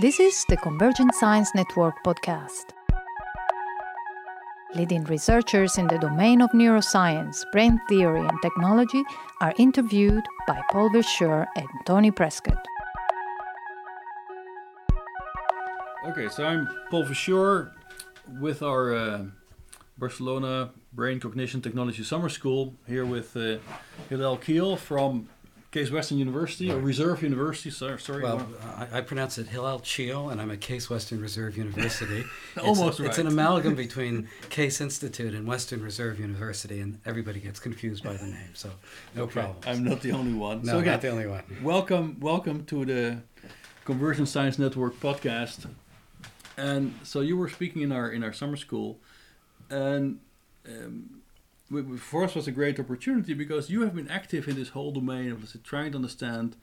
This is the Convergent Science Network podcast. Leading researchers in the domain of neuroscience, brain theory, and technology are interviewed by Paul Verschure and Tony Prescott. Okay, so I'm Paul Verschure with our uh, Barcelona Brain Cognition Technology Summer School here with uh, Hillel Kiel from Case Western University or Reserve University. Sorry, sorry. Well, I, I pronounce it Hillel Chiel, and I'm at Case Western Reserve University. Almost it's, right. It's an amalgam between Case Institute and Western Reserve University, and everybody gets confused by the name, so no okay, problem. I'm not the only one. no, so again, not the only one. welcome, welcome to the Convergent Science Network podcast. And so you were speaking in our in our summer school, and um, for us was a great opportunity because you have been active in this whole domain of say, trying to understand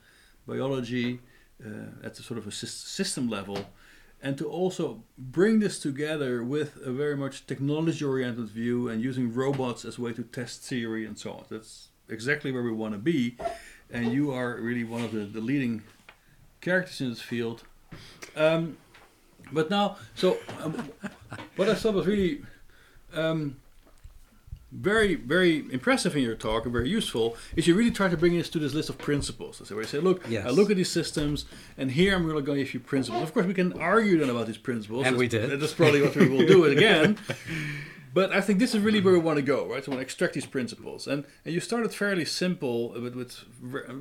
biology uh, at the sort of a system level, and to also bring this together with a very much technology-oriented view and using robots as a way to test theory and so on. That's exactly where we want to be, and you are really one of the, the leading characters in this field. Um, but now, so um, what I thought was really um, very, very impressive in your talk and very useful is you really try to bring this to this list of principles. So where you say, look, Yes. I look at these systems, and here I'm really going to give you principles. Of course, we can argue then about these principles. And we That's- did. That's probably what we will do it again. But I think this is really where we want to go, right? So we want to extract these principles, and and you started fairly simple, with, with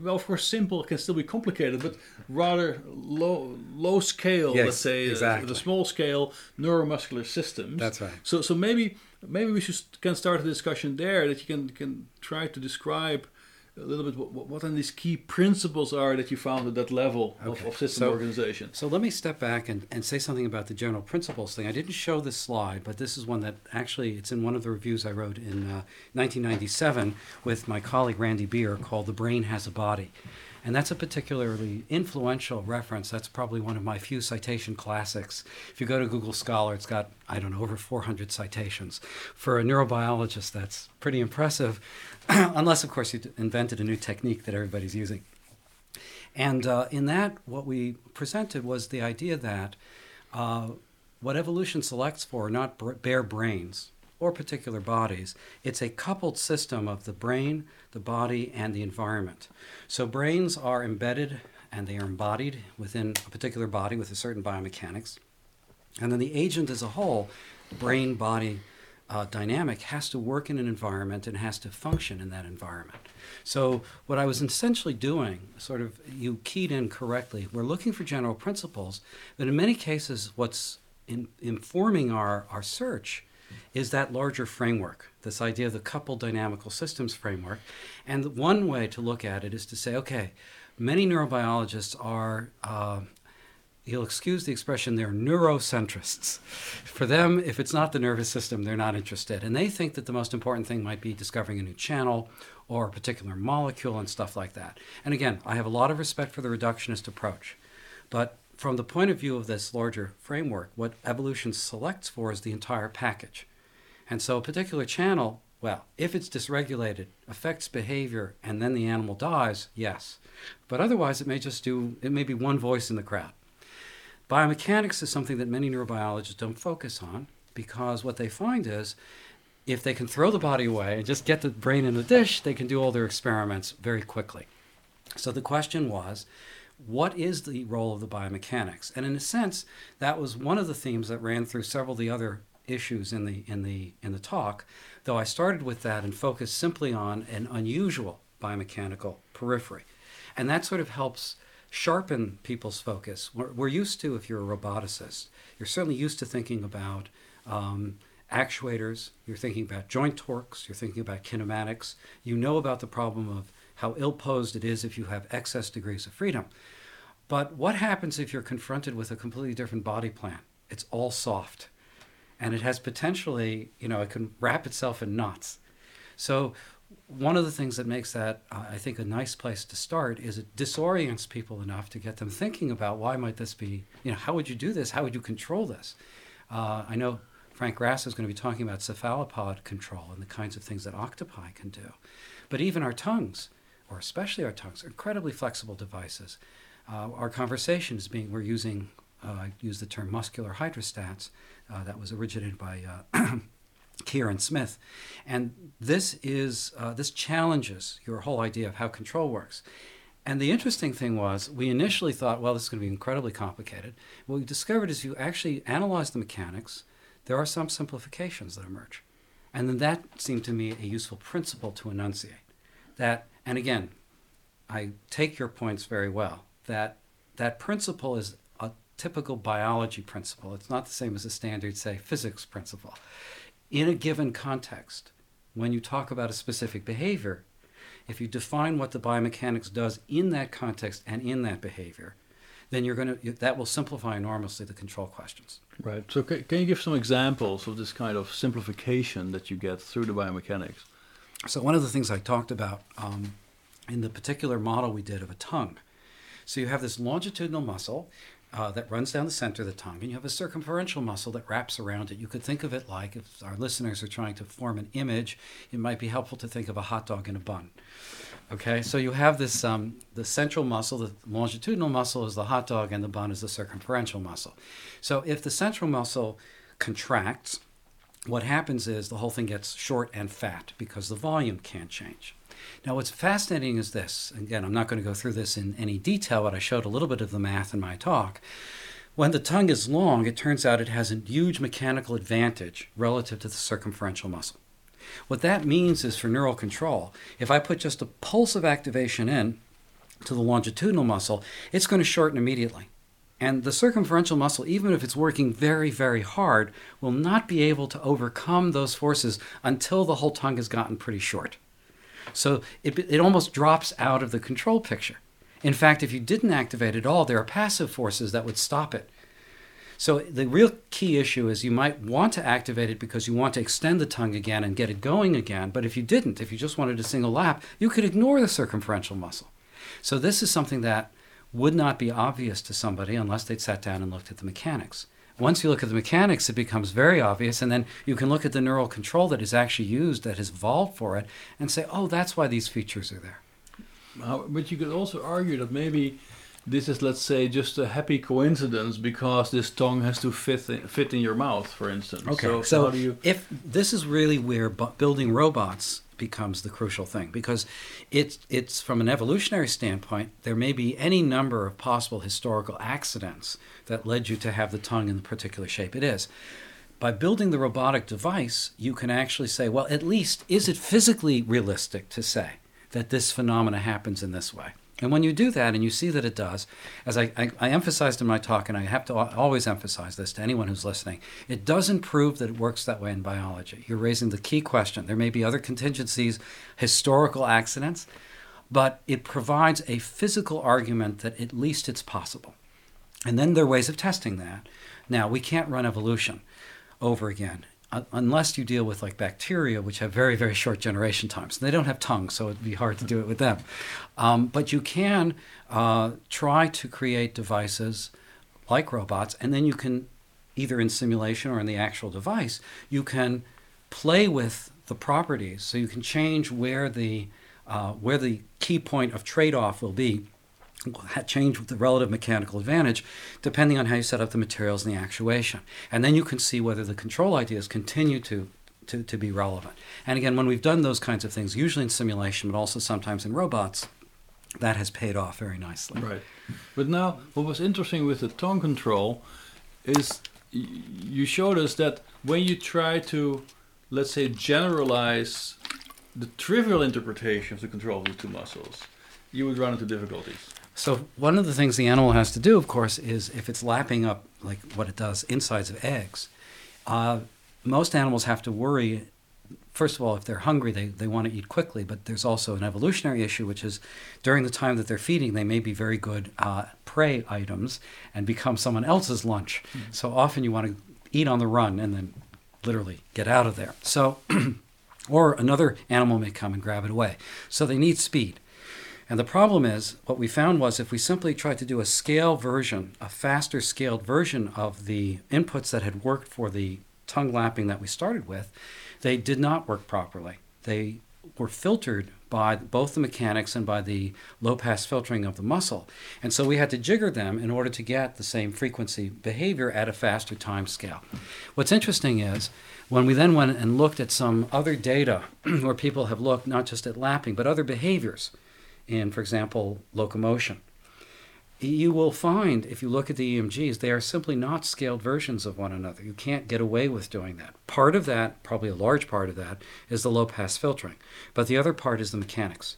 well, of course, simple can still be complicated, but rather low low scale, Yes, let's say, uh, exactly. the small scale neuromuscular systems. That's right. So so maybe maybe we should can start a discussion there that you can can try to describe a little bit what, what, what then these key principles are that you found at that level of, of system So- organization. So let me step back and, and say something about the general principles thing. I didn't show this slide, but this is one that actually it's in one of the reviews I wrote in uh, 1997 with my colleague Randy Beer called "The Brain Has a Body," and that's a particularly influential reference. That's probably one of my few citation classics. If you go to Google Scholar, it's got I don't know over 400 citations. For a neurobiologist, that's pretty impressive, unless of course you invented a new technique that everybody's using. And uh, in that, what we presented was the idea that uh, what evolution selects for are not bare brains or particular bodies. It's a coupled system of the brain, the body, and the environment. So brains are embedded and they are embodied within a particular body with a certain biomechanics. And then the agent as a whole, brain body uh, dynamic, has to work in an environment and has to function in that environment. So, what I was essentially doing, sort of, you keyed in correctly, we're looking for general principles, but in many cases, what's in, informing our, our search is that larger framework, this idea of the coupled dynamical systems framework. And one way to look at it is to say, okay, many neurobiologists are. Uh, you'll excuse the expression, they're neurocentrists. For them, if it's not the nervous system, they're not interested. And they think that the most important thing might be discovering a new channel or a particular molecule and stuff like that. And again, I have a lot of respect for the reductionist approach. But from the point of view of this larger framework, what evolution selects for is the entire package. And so a particular channel, well, if it's dysregulated, affects behavior, and then the animal dies, yes. But otherwise, it may just do, it may be one voice in the crowd. Biomechanics is something that many neurobiologists don't focus on because what they find is if they can throw the body away and just get the brain in a dish, they can do all their experiments very quickly. So the question was, what is the role of the biomechanics? And in a sense, that was one of the themes that ran through several of the other issues in the in the in the talk. Though I started with that and focused simply on an unusual biomechanical periphery, and that sort of helps sharpen people's focus. We're, we're used to, if you're a roboticist, you're certainly used to thinking about um, actuators, you're thinking about joint torques, you're thinking about kinematics, you know about the problem of how ill posed it is if you have excess degrees of freedom. But what happens if you're confronted with a completely different body plan? It's all soft. And it has potentially, you know, it can wrap itself in knots. So one of the things that makes that, uh, I think, a nice place to start is it disorients people enough to get them thinking about why might this be, you know, how would you do this? How would you control this? Uh, I know Frank Grasso is going to be talking about cephalopod control and the kinds of things that octopi can do. But even our tongues, or especially our tongues, incredibly flexible devices. Uh, our conversations being, we're using uh, I use the term muscular hydrostats, uh, that was originated by uh, Kier and Smith. And this is uh, this challenges your whole idea of how control works. And the interesting thing was, we initially thought, well, this is going to be incredibly complicated. What we discovered is you actually analyze the mechanics, there are some simplifications that emerge. And then that seemed to me a useful principle to enunciate. That, and again, I take your points very well, that that principle is a typical biology principle. It's not the same as a standard, say, physics principle. In a given context, when you talk about a specific behavior, if you define what the biomechanics does in that context and in that behavior, then you're going to that will simplify enormously the control questions. Right. So can, can you give some examples of this kind of simplification that you get through the biomechanics? So one of the things I talked about um, in the particular model we did of a tongue. So you have this longitudinal muscle uh, that runs down the center of the tongue, and you have a circumferential muscle that wraps around it. You could think of it like, if our listeners are trying to form an image, it might be helpful to think of a hot dog in a bun. Okay, so you have this um, the central muscle, the longitudinal muscle is the hot dog, and the bun is the circumferential muscle. So if the central muscle contracts, what happens is the whole thing gets short and fat because the volume can't change. Now, what's fascinating is this. Again, I'm not going to go through this in any detail, but I showed a little bit of the math in my talk. When the tongue is long, it turns out it has a huge mechanical advantage relative to the circumferential muscle. What that means is for neural control, if I put just a pulse of activation in to the longitudinal muscle, it's going to shorten immediately. And the circumferential muscle, even if it's working very, very hard, will not be able to overcome those forces until the whole tongue has gotten pretty short. So it, it almost drops out of the control picture. In fact, if you didn't activate it all, there are passive forces that would stop it. So the real key issue is you might want to activate it because you want to extend the tongue again and get it going again. But if you didn't, if you just wanted a single lap, you could ignore the circumferential muscle. So this is something that would not be obvious to somebody unless they'd sat down and looked at the mechanics. Once you look at the mechanics, it becomes very obvious, and then you can look at the neural control that is actually used, that has evolved for it, and say, oh, that's why these features are there. Uh, but you could also argue that maybe this is, let's say, just a happy coincidence because this tongue has to fit in, fit in your mouth, for instance. Okay, so, so you... if this is really where bu- building robots becomes the crucial thing. Because it's it's from an evolutionary standpoint there may be any number of possible historical accidents that led you to have the tongue in the particular shape it is. By building the robotic device you can actually say well at least is it physically realistic to say that this phenomena happens in this way and when you do that and you see that it does, as I, I, I, emphasized in my talk, and I have to always emphasize this to anyone who's listening, it doesn't prove that it works that way in biology. You're raising the key question. There may be other contingencies, historical accidents, but it provides a physical argument that at least it's possible. And then there are ways of testing that. Now, we can't run evolution over again unless you deal with like bacteria, which have very, very short generation times. They don't have tongues, so it'd be hard to do it with them. Um, but you can uh, try to create devices like robots, and then you can, either in simulation or in the actual device, you can play with the properties. So you can change where the uh, where the key point of trade-off will be change with the relative mechanical advantage depending on how you set up the materials and the actuation. And then you can see whether the control ideas continue to, to, to be relevant. And again, when we've done those kinds of things, usually in simulation, but also sometimes in robots, that has paid off very nicely. Right. But now, what was interesting with the tongue control is you showed us that when you try to, let's say, generalize the trivial interpretation of the control of the two muscles, you would run into difficulties. So one of the things the animal has to do, of course, is if it's lapping up like what it does insides of eggs, uh, most animals have to worry. First of all, if they're hungry, they, they want to eat quickly, but there's also an evolutionary issue, which is during the time that they're feeding, they may be very good uh, prey items and become someone else's lunch. Mm-hmm. So often you want to eat on the run and then literally get out of there. So, or another animal may come and grab it away. So they need speed. And the problem is, what we found was if we simply tried to do a scale version, a faster scaled version of the inputs that had worked for the tongue lapping that we started with, they did not work properly. They were filtered by both the mechanics and by the low pass filtering of the muscle. And so we had to jigger them in order to get the same frequency behavior at a faster time scale. What's interesting is when we then went and looked at some other data where people have looked not just at lapping but other behaviors in, for example, locomotion you will find if you look at the EMGs, they are simply not scaled versions of one another. You can't get away with doing that. Part of that, probably a large part of that, is the low pass filtering, but the other part is the mechanics.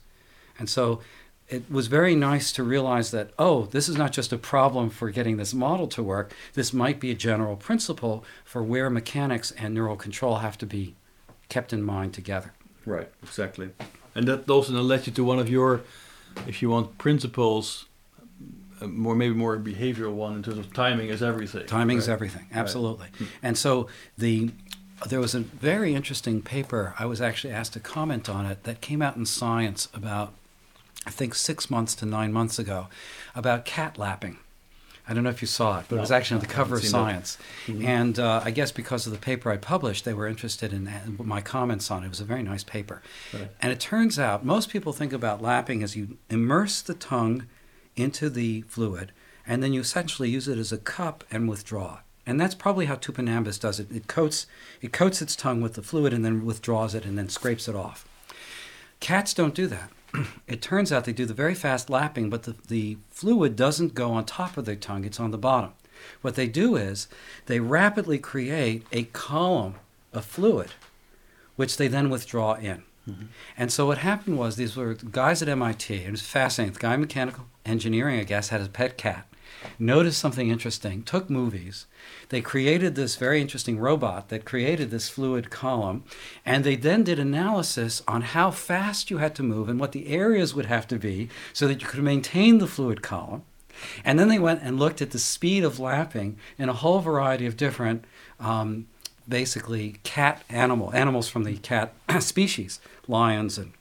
And so it was very nice to realize that, oh, this is not just a problem for getting this model to work, this might be a general principle for where mechanics and neural control have to be kept in mind together. Right, exactly. And that also led you to one of your, if you want, principles uh, more maybe more a behavioral one in terms of timing is everything. Timing is everything, absolutely. Right. And so the there was a very interesting paper. I was actually asked to comment on it that came out in Science about I think six months to nine months ago about cat lapping. I don't know if you saw it, but no, it was actually on the cover of Science. Mm-hmm. And uh, I guess because of the paper I published, they were interested in my comments on it. It was a very nice paper. Right. And it turns out most people think about lapping as you immerse the tongue into the fluid, and then you essentially use it as a cup and withdraw. And that's probably how Tupinambus does it. It coats, it coats its tongue with the fluid and then withdraws it and then scrapes it off. Cats don't do that. it turns out they do the very fast lapping, but the, the fluid doesn't go on top of their tongue, it's on the bottom. What they do is they rapidly create a column of fluid, which they then withdraw in. Mm-hmm. And so what happened was these were guys at MIT. It was fascinating. The guy in mechanical engineering, I guess, had a pet cat. Noticed something interesting. Took movies. They created this very interesting robot that created this fluid column, and they then did analysis on how fast you had to move and what the areas would have to be so that you could maintain the fluid column. And then they went and looked at the speed of lapping in a whole variety of different um, basically cat animal animals from the cat species, lions and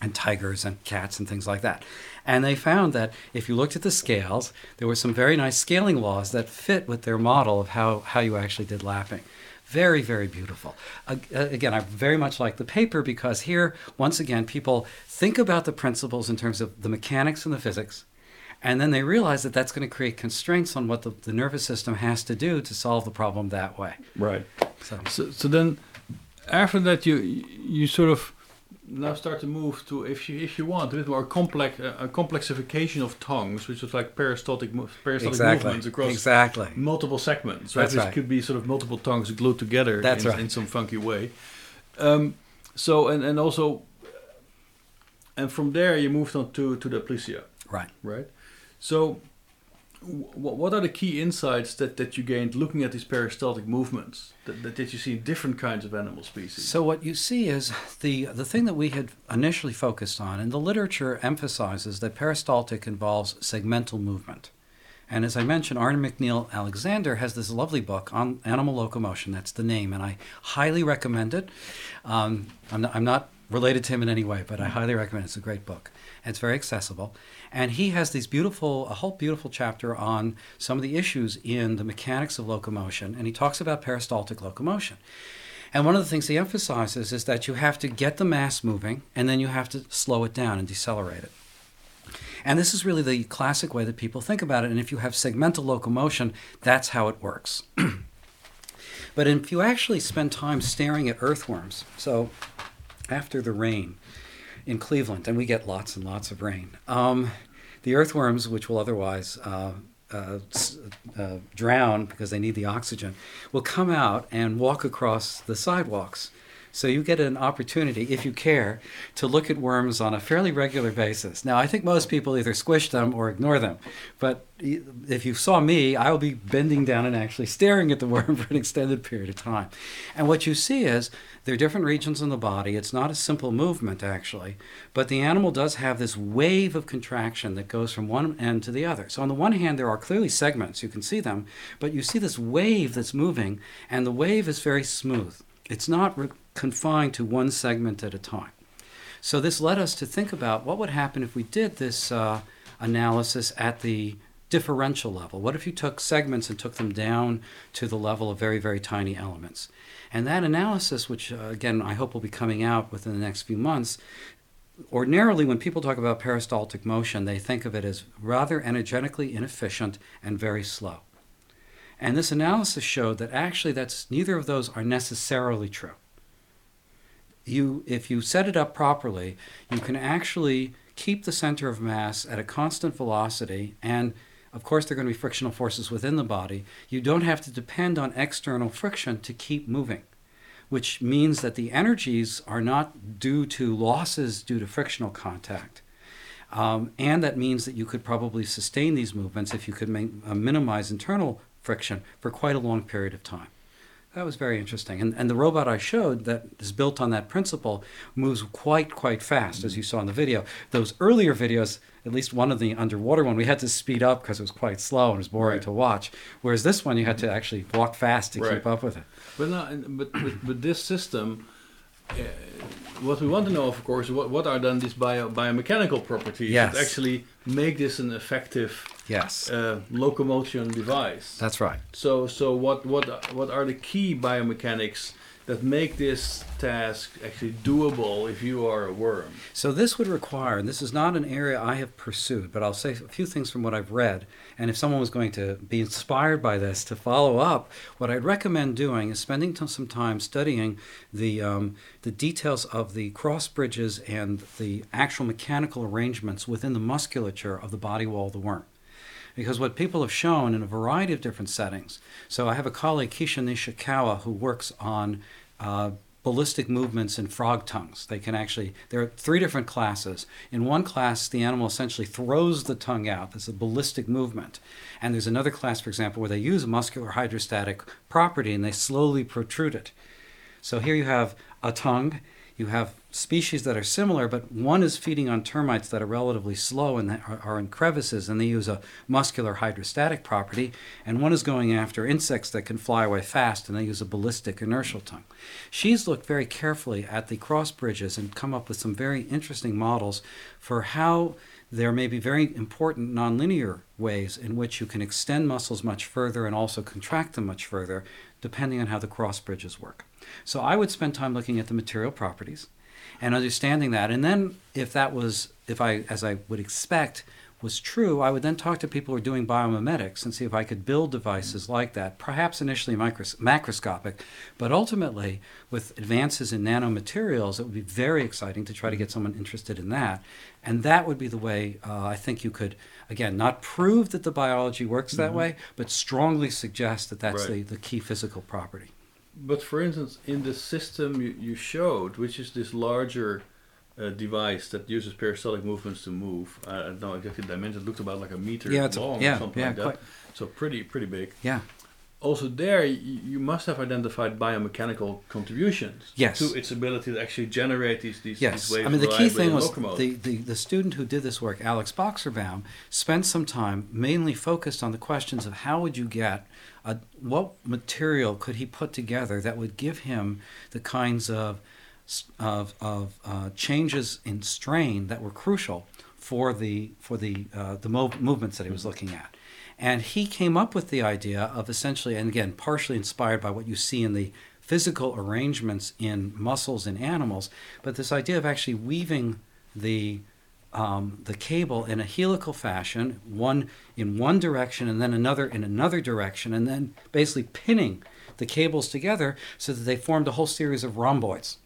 and tigers and cats and things like that. And they found that if you looked at the scales, there were some very nice scaling laws that fit with their model of how, how you actually did lapping. Very, very beautiful. Uh, again, I very much like the paper because here, once again, people think about the principles in terms of the mechanics and the physics, and then they realize that that's going to create constraints on what the, the nervous system has to do to solve the problem that way. Right. So, so, so then after that, you you sort of now start to move to if you if you want a bit more complex uh, a complexification of tongues, which is like peristaltic peristaltic exactly. movements across exactly. multiple segments. Right, That's this right. could be sort of multiple tongues glued together That's in, right. in some funky way. Um, so and and also, and from there you moved on to to the aplysia. Right. Right. So what are the key insights that, that you gained looking at these peristaltic movements that, that, you see in different kinds of animal species? So what you see is the the thing that we had initially focused on, and the literature emphasizes that peristaltic involves segmental movement. And as I mentioned, R. McNeill Alexander has this lovely book on animal locomotion. That's the name, and I highly recommend it. Um, I'm, not, I'm not related to him in any way, but I highly recommend it. It's a great book. It's very accessible. And he has these beautiful, a whole beautiful chapter on some of the issues in the mechanics of locomotion, and he talks about peristaltic locomotion. And one of the things he emphasizes is that you have to get the mass moving, and then you have to slow it down and decelerate it. And this is really the classic way that people think about it. And if you have segmental locomotion, that's how it works. but if you actually spend time staring at earthworms, so after the rain, in Cleveland, and we get lots and lots of rain. Um, the earthworms, which will otherwise uh, uh, uh, drown because they need the oxygen, will come out and walk across the sidewalks. So you get an opportunity, if you care, to look at worms on a fairly regular basis. Now, I think most people either squish them or ignore them. But if you saw me, I will be bending down and actually staring at the worm for an extended period of time. And what you see is there are different regions in the body. It's not a simple movement, actually, but the animal does have this wave of contraction that goes from one end to the other. So, on the one hand, there are clearly segments, you can see them, but you see this wave that's moving, and the wave is very smooth. It's not re- confined to one segment at a time. So, this led us to think about what would happen if we did this uh, analysis at the differential level. What if you took segments and took them down to the level of very, very tiny elements? And that analysis, which uh, again I hope will be coming out within the next few months, ordinarily, when people talk about peristaltic motion, they think of it as rather energetically inefficient and very slow. And this analysis showed that actually that's neither of those are necessarily true. You, if you set it up properly, you can actually keep the center of mass at a constant velocity and of course, there are going to be frictional forces within the body. You don't have to depend on external friction to keep moving, which means that the energies are not due to losses due to frictional contact. Um, and that means that you could probably sustain these movements if you could uh, minimize internal friction for quite a long period of time. That was very interesting. And, and the robot I showed that is built on that principle moves quite, quite fast, as you saw in the video. Those earlier videos, at least one of the underwater one, we had to speed up because it was quite slow and it was boring right. to watch. Whereas this one, you had to actually walk fast to right. keep up with it. But, not, but with, with this system, uh, what we want to know, of course, what, what are then these bio, biomechanical properties yes. that actually make this an effective yes. Uh, locomotion device? That's right. So, so what, what, what are the key biomechanics that make this task actually doable if you are a worm? So, this would require, and this is not an area I have pursued, but I'll say a few things from what I've read. And if someone was going to be inspired by this to follow up, what I'd recommend doing is spending some time studying the, um, the details of the cross bridges and the actual mechanical arrangements within the musculature of the body wall of the worm because what people have shown in a variety of different settings. So I have a colleague, Kiisa Nishikawa, who works on uh, ballistic movements in frog tongues. They can actually, there are three different classes. In one class, the animal essentially throws the tongue out. That's a ballistic movement. And there's another class, for example, where they use muscular hydrostatic property and they slowly protrude it. So here you have a tongue, you have species that are similar, but one is feeding on termites that are relatively slow and are, in crevices, and they use a muscular hydrostatic property, and one is going after insects that can fly away fast, and they use a ballistic inertial tongue. She's looked very carefully at the cross bridges and come up with some very interesting models for how there may be very important nonlinear ways in which you can extend muscles much further and also contract them much further, depending on how the cross bridges work. So I would spend time looking at the material properties and understanding that. And then if that was, if I, as I would expect, was true, I would then talk to people who are doing biomimetics and see if I could build devices like that, perhaps initially micros- macroscopic, but ultimately with advances in nanomaterials, it would be very exciting to try to get someone interested in that. And that would be the way uh, I think you could, again, not prove that the biology works that mm-hmm. way, but strongly suggest that that's right. the, the key physical property. But for instance, in the system you, you showed, which is this larger uh, device that uses peristaltic movements to move, I don't know exactly the dimension. It looked about like a meter yeah, long yeah, or something yeah, like that. So pretty pretty big. Yeah. Also, there you, must have identified biomechanical contributions yes. to its ability to actually generate these these, yes. these waves. I mean, the key thing was the, the, the student who did this work, Alex Boxerbaum, spent some time mainly focused on the questions of how would you get uh, what material could he put together that would give him the kinds of of, of uh, changes in strain that were crucial for the for the uh, the mov- movements that he was looking at, and he came up with the idea of essentially, and again, partially inspired by what you see in the physical arrangements in muscles in animals, but this idea of actually weaving the um, the cable in a helical fashion, one in one direction and then another in another direction, and then basically pinning the cables together so that they formed a whole series of rhomboids.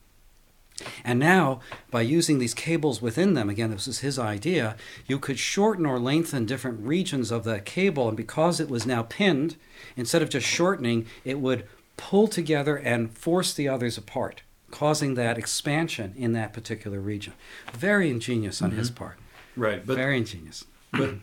And now, by using these cables within them, again, this is his idea, you could shorten or lengthen different regions of that cable. And because it was now pinned, instead of just shortening, it would pull together and force the others apart causing that expansion in that particular region. Very ingenious on mm-hmm. his part. Right, but very ingenious. But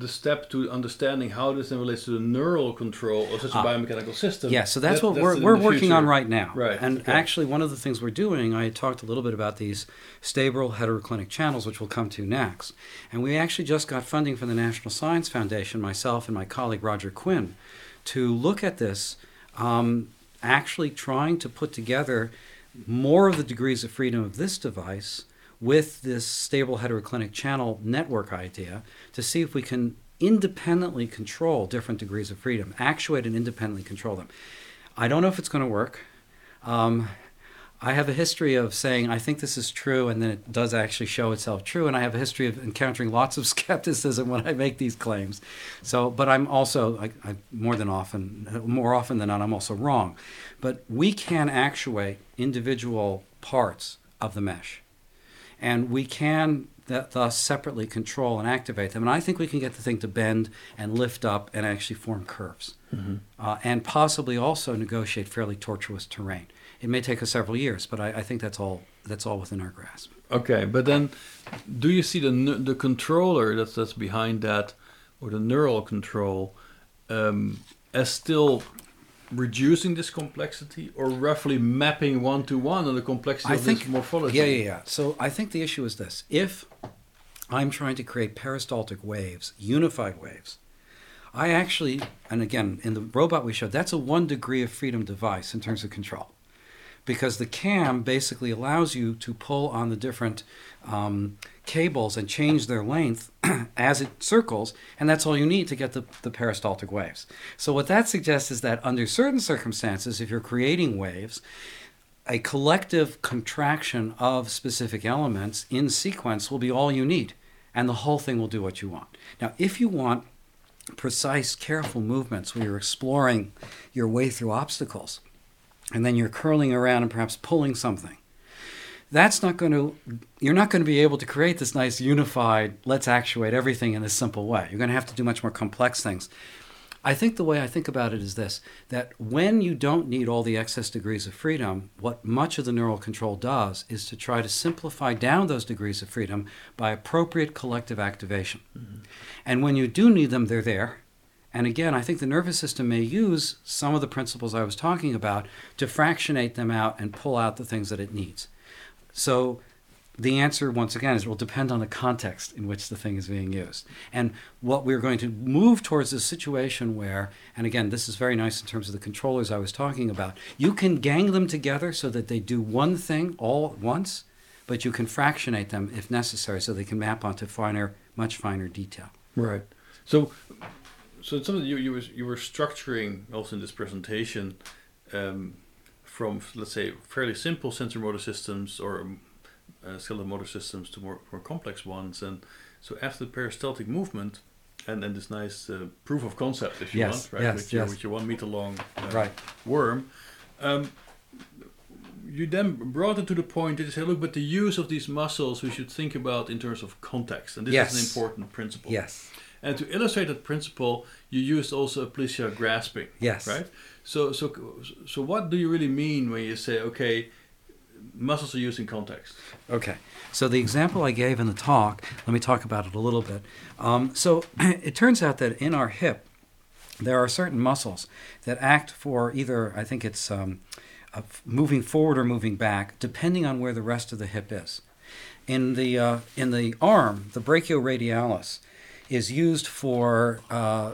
the step to understanding how this then relates to the neural control of such a uh, biomechanical system. Yeah, so that's that, what that's we're, we're working future. on right now. Right. And okay. actually, one of the things we're doing, I talked a little bit about these stable heteroclinic channels, which we'll come to next. And we actually just got funding from the National Science Foundation, myself and my colleague Roger Quinn, to look at this, um, actually trying to put together more of the degrees of freedom of this device with this stable heteroclinic channel network idea to see if we can independently control different degrees of freedom, actuate and independently control them. I don't know if it's going to work. Um, I have a history of saying I think this is true, and then it does actually show itself true. And I have a history of encountering lots of skepticism when I make these claims. So, but I'm also I, I, more than often, more often than not, I'm also wrong. But we can actuate individual parts of the mesh, and we can that thus separately control and activate them. And I think we can get the thing to bend and lift up and actually form curves, mm-hmm. uh, and possibly also negotiate fairly tortuous terrain. It may take us several years, but I, I, think that's all that's all within our grasp. Okay, but then, do you see the the controller that's that's behind that, or the neural control, um, as still reducing this complexity or roughly mapping one to one on the complexity I of think, this morphology? Yeah, yeah, yeah. So I think the issue is this: if I'm trying to create peristaltic waves, unified waves, I actually, and again, in the robot we showed, that's a one degree of freedom device in terms of control because the cam basically allows you to pull on the different um, cables and change their length as it circles, and that's all you need to get the, the peristaltic waves. So, what that suggests is that under certain circumstances, if you're creating waves, a collective contraction of specific elements in sequence will be all you need, and the whole thing will do what you want. Now, if you want precise, careful movements where you're exploring your way through obstacles, and then you're curling around and perhaps pulling something. That's not going to, you're not going to be able to create this nice unified, let's actuate everything in this simple way. You're going to have to do much more complex things. I think the way I think about it is this that when you don't need all the excess degrees of freedom, what much of the neural control does is to try to simplify down those degrees of freedom by appropriate collective activation. Mm-hmm. And when you do need them, they're there. And again, I think the nervous system may use some of the principles I was talking about to fractionate them out and pull out the things that it needs. So the answer, once again, is it will depend on the context in which the thing is being used. And what we're going to move towards is a situation where, and again, this is very nice in terms of the controllers I was talking about, you can gang them together so that they do one thing all at once, but you can fractionate them if necessary so they can map onto finer, much finer detail. Right. So so something you you were you were structuring also in this presentation um, from let's say fairly simple sensor motor systems or uh, skeletal motor systems to more more complex ones, and so after the peristaltic movement. And then this nice uh, proof of concept, if you yes, want, right? Yes, with, your, yes. with your one meter long uh, right. worm. Um, you then brought it to the point that you say, look, but the use of these muscles we should think about in terms of context, and this yes. is an important principle. Yes. And to illustrate that principle, you used also aplysia grasping. Yes. Right. So so so what do you really mean when you say okay, muscles are used in context? Okay. So the example I gave in the talk, let me talk about it a little bit. Um, so it turns out that in our hip, there are certain muscles that act for either I think it's um, uh, moving forward or moving back, depending on where the rest of the hip is. In the uh, in the arm, the brachioradialis is used for uh,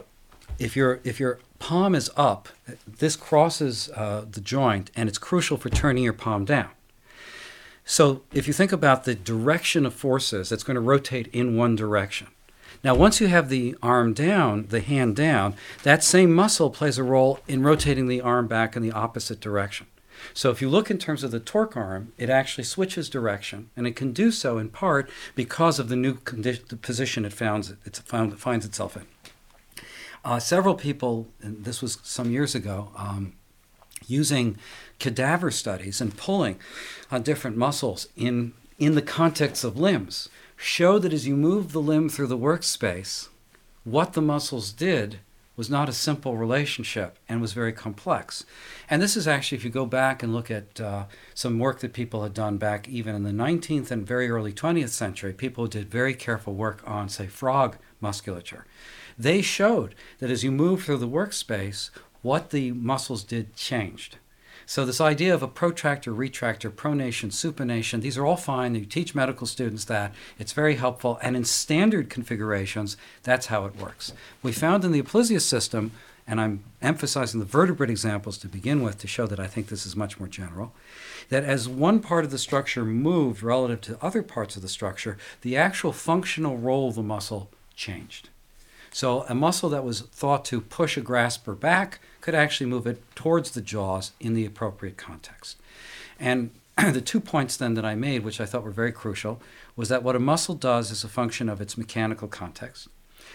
if your if your palm is up, this crosses uh, the joint, and it's crucial for turning your palm down. So if you think about the direction of forces, it's going to rotate in one direction. Now, once you have the arm down, the hand down, that same muscle plays a role in rotating the arm back in the opposite direction. So if you look in terms of the torque arm, it actually switches direction, and it can do so in part because of the new condi- the position it, it found, finds itself in. Uh, several people, and this was some years ago, um, using cadaver studies and pulling on different muscles in, in the context of limbs, show that as you move the limb through the workspace, what the muscles did was not a simple relationship and was very complex. And this is actually, if you go back and look at uh, some work that people had done back even in the 19th and very early 20th century, people did very careful work on, say, frog musculature. They showed that as you move through the workspace, what the muscles did changed. So this idea of a protractor, retractor, pronation, supination, these are all fine. You teach medical students that. It's very helpful. And in standard configurations, that's how it works. We found in the Aplysia system, and I'm emphasizing the vertebrate examples to begin with to show that I think this is much more general, that as one part of the structure moved relative to other parts of the structure, the actual functional role of the muscle changed. So a muscle that was thought to push a grasper back could actually move it towards the jaws in the appropriate context. And the two points then that I made, which I thought were very crucial, was that what a muscle does is a function of its mechanical context.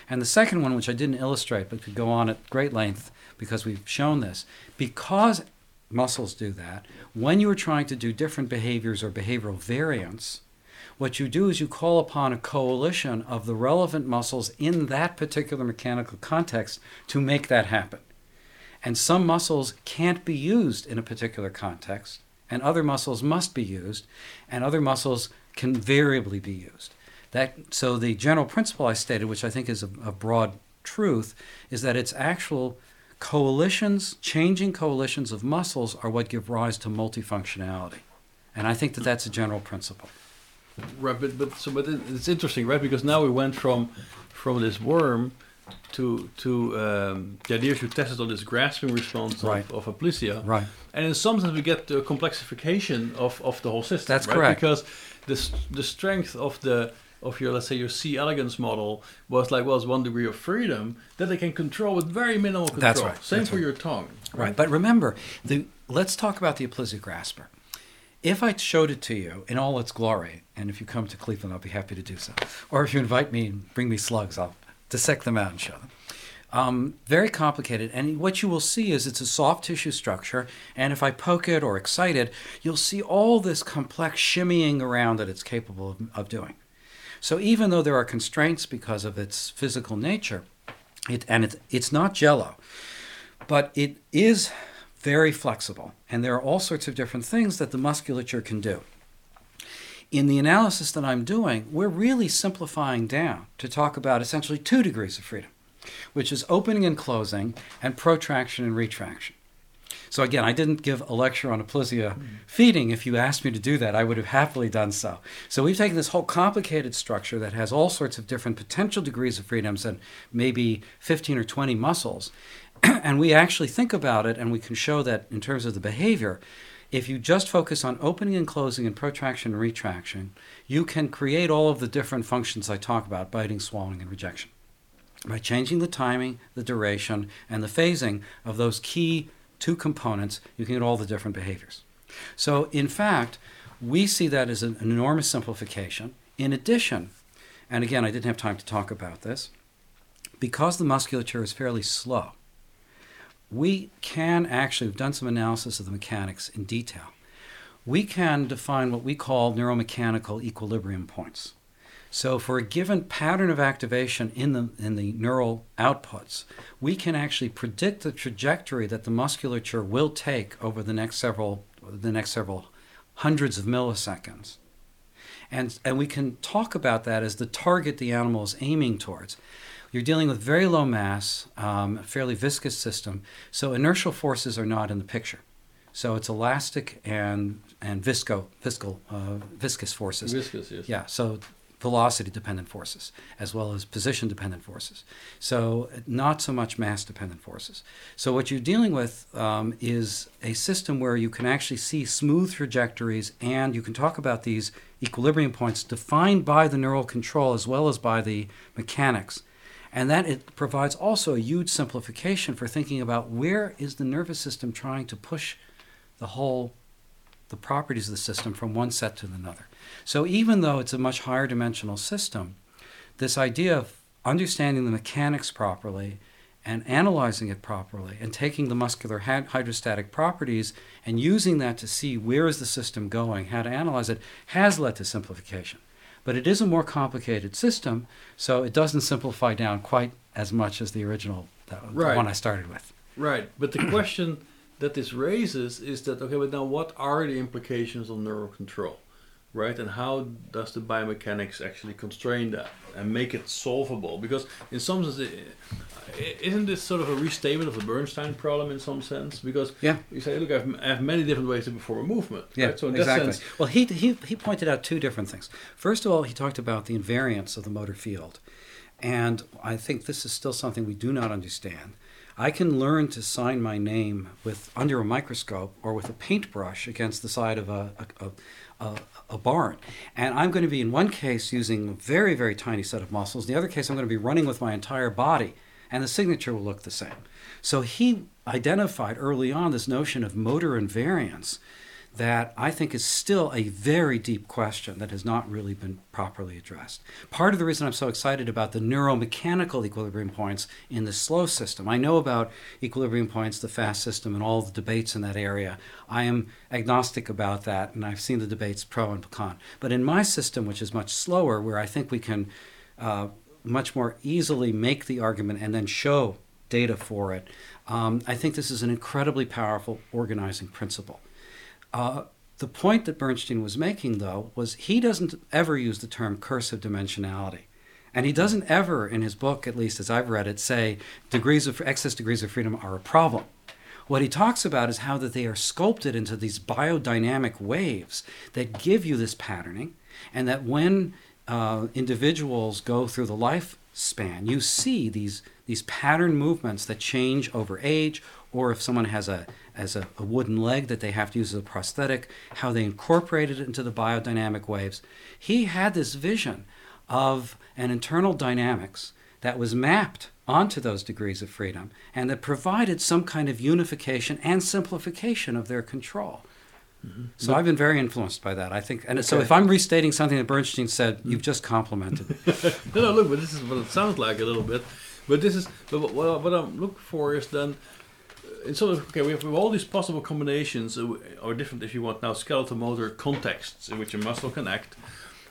And the second one, which I didn't illustrate but could go on at great length because we've shown this, because muscles do that, when you are trying to do different behaviors or behavioral variants, what you do is you call upon a coalition of the relevant muscles in that particular mechanical context to make that happen. And some muscles can't be used in a particular context, and other muscles must be used, and other muscles can variably be used. That, so the general principle I stated, which I think is a, a broad truth, is that it's actual coalitions, changing coalitions of muscles are what give rise to multifunctionality. And I think that that's a general principle. Right, but, but so but it's interesting, right? Because now we went from from this worm to to um, the idea you tested on this grasping response Right. of, of aplysia, Right. and in some sense we get the complexification of, of the whole system. That's right? correct. Because the the strength of the of your let's say your C elegans model was like was one degree of freedom that they can control with very minimal control. That's right. Same That's for right. your tongue. Right. But remember, the, let's talk about the Aplysia grasper. If I showed it to you in all its glory, and if you come to Cleveland, I'll be happy to do so. Or if you invite me and bring me slugs, I'll dissect them out and show them. Um, very complicated. And what you will see is it's a soft tissue structure. And if I poke it or excite it, you'll see all this complex shimmying around that it's capable of, of doing. So even though there are constraints because of its physical nature, it, and it, it's not jello, but it is very flexible. And there are all sorts of different things that the musculature can do. In the analysis that I'm doing, we're really simplifying down to talk about essentially two degrees of freedom, which is opening and closing and protraction and retraction. So again, I didn't give a lecture on aplysia feeding. If you asked me to do that, I would have happily done so. So we've taken this whole complicated structure that has all sorts of different potential degrees of freedoms and maybe 15 or 20 muscles, and we actually think about it and we can show that in terms of the behavior, if you just focus on opening and closing and protraction and retraction, you can create all of the different functions I talk about biting, swallowing, and rejection. By changing the timing, the duration, and the phasing of those key two components, you can get all the different behaviors. So, in fact, we see that as an, enormous simplification. In addition, and again, I didn't have time to talk about this, because the musculature is fairly slow, we can actually, we've done some analysis of the mechanics in detail. We can define what we call neuromechanical equilibrium points. So, for a given pattern of activation in the, in the neural outputs, we can actually predict the trajectory that the musculature will take over the next several, the next several hundreds of milliseconds. And, and we can talk about that as the target the animal is aiming towards. You're dealing with very low mass, um, fairly viscous system, so inertial forces are not in the picture. So it's elastic and and visco, viscal, uh, viscous forces. Viscous, yes. Yeah, so velocity dependent forces as well as position dependent forces. So not so much mass dependent forces. So what you're dealing with um, is a system where you can actually see smooth trajectories and you can talk about these equilibrium points defined by the neural control as well as by the mechanics. And that it provides also a huge simplification for thinking about where is the nervous system trying to push the whole the properties of the system from one set to another. So even though it's a much higher dimensional system, this idea of understanding the mechanics properly and analyzing it properly and taking the muscular hydrostatic properties and using that to see where is the system going, how to analyze it, has led to simplification. But it is a more complicated system, so it doesn't simplify down quite as much as the original, the, the one I started with. Right, but the question that this raises is that okay, but now what are the implications on neural control, right? And how does the biomechanics actually constrain that and make it solvable? Because in some sense, isn't this sort of a restatement of the Bernstein problem in some sense? Because Yeah. you say, look, I have, I have many different ways to perform a movement. Yeah, right? So in exactly. sense, Well, he, he, he pointed out two different things. First of all, he talked about the invariance of the motor field. And I think this is still something we do not understand. I can learn to sign my name with under a microscope or with a paintbrush against the side of a, a, a, a, barn. And I'm going to be, in one case, using a very, very tiny set of muscles. In The other case, I'm going to be running with my entire body. And the signature will look the same. So he identified early on this notion of motor invariance that I think is still a very deep question that has not really been properly addressed. Part of the reason I'm so excited about the neuromechanical equilibrium points in the slow system, I know about equilibrium points, the fast system, and all the debates in that area. I am agnostic about that, and I've seen the debates pro and con. But in my system, which is much slower, where I think we can uh, much more easily make the argument and then show data for it, um, I think this is an incredibly powerful organizing principle. Uh, the point that Bernstein was making, though, was he doesn't ever use the term curse of dimensionality. And he doesn't ever, in his book, at least as I've read it, say degrees of excess degrees of freedom are a problem. What he talks about is how that they are sculpted into these biodynamic waves that give you this patterning, and that when uh, individuals go through the lifespan, you see these these pattern movements that change over age, or if someone has a as a, a, wooden leg that they have to use as a prosthetic, how they incorporated it into the biodynamic waves. He had this vision of an internal dynamics that was mapped onto those degrees of freedom and that provided some kind of unification and simplification of their control. Mm-hmm. So I've been very influenced by that. I think, and okay. so if I'm restating something that Bernstein said, mm-hmm. you've just complimented. no, no, look, but this is what it sounds like a little bit. But this is, but what, what I'm looking for is then in sort of okay, we have, we have all these possible combinations, or different, if you want now, skeletal motor contexts in which a muscle can act.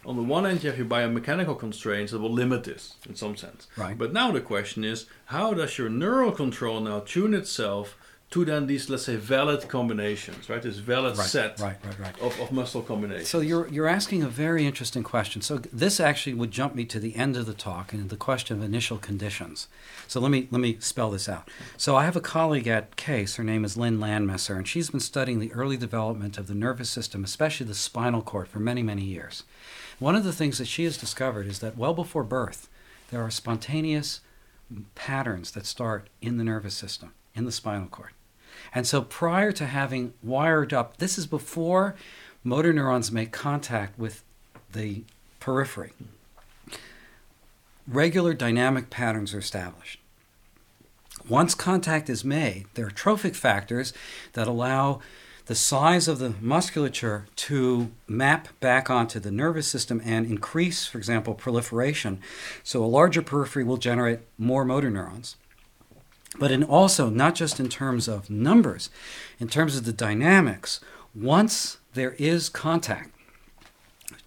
On the one hand, you have your biomechanical constraints that will limit this in some sense. Right. But now the question is, how does your neural control now tune itself to then these let's say valid combinations right? This valid right, set right, right, right. Of, of muscle combinations. So you're you're asking a very interesting question. So this actually would jump me to the end of the talk and the question of initial conditions. So let me let me spell this out. So i have a colleague at case her name is lynn landmesser and she's been studying the early development of the nervous system especially the spinal cord for many many years. One of the things that she has discovered is that well before birth there are spontaneous patterns that start in the nervous system in the spinal cord and so prior to having wired up, this is before motor neurons make contact with the periphery. Regular dynamic patterns are established. Once contact is made, there are trophic factors that allow the size of the musculature to map back onto the nervous system and increase, for example, proliferation. So a larger periphery will generate more motor neurons but in also not just in terms of numbers, in terms of the dynamics. Once there is contact,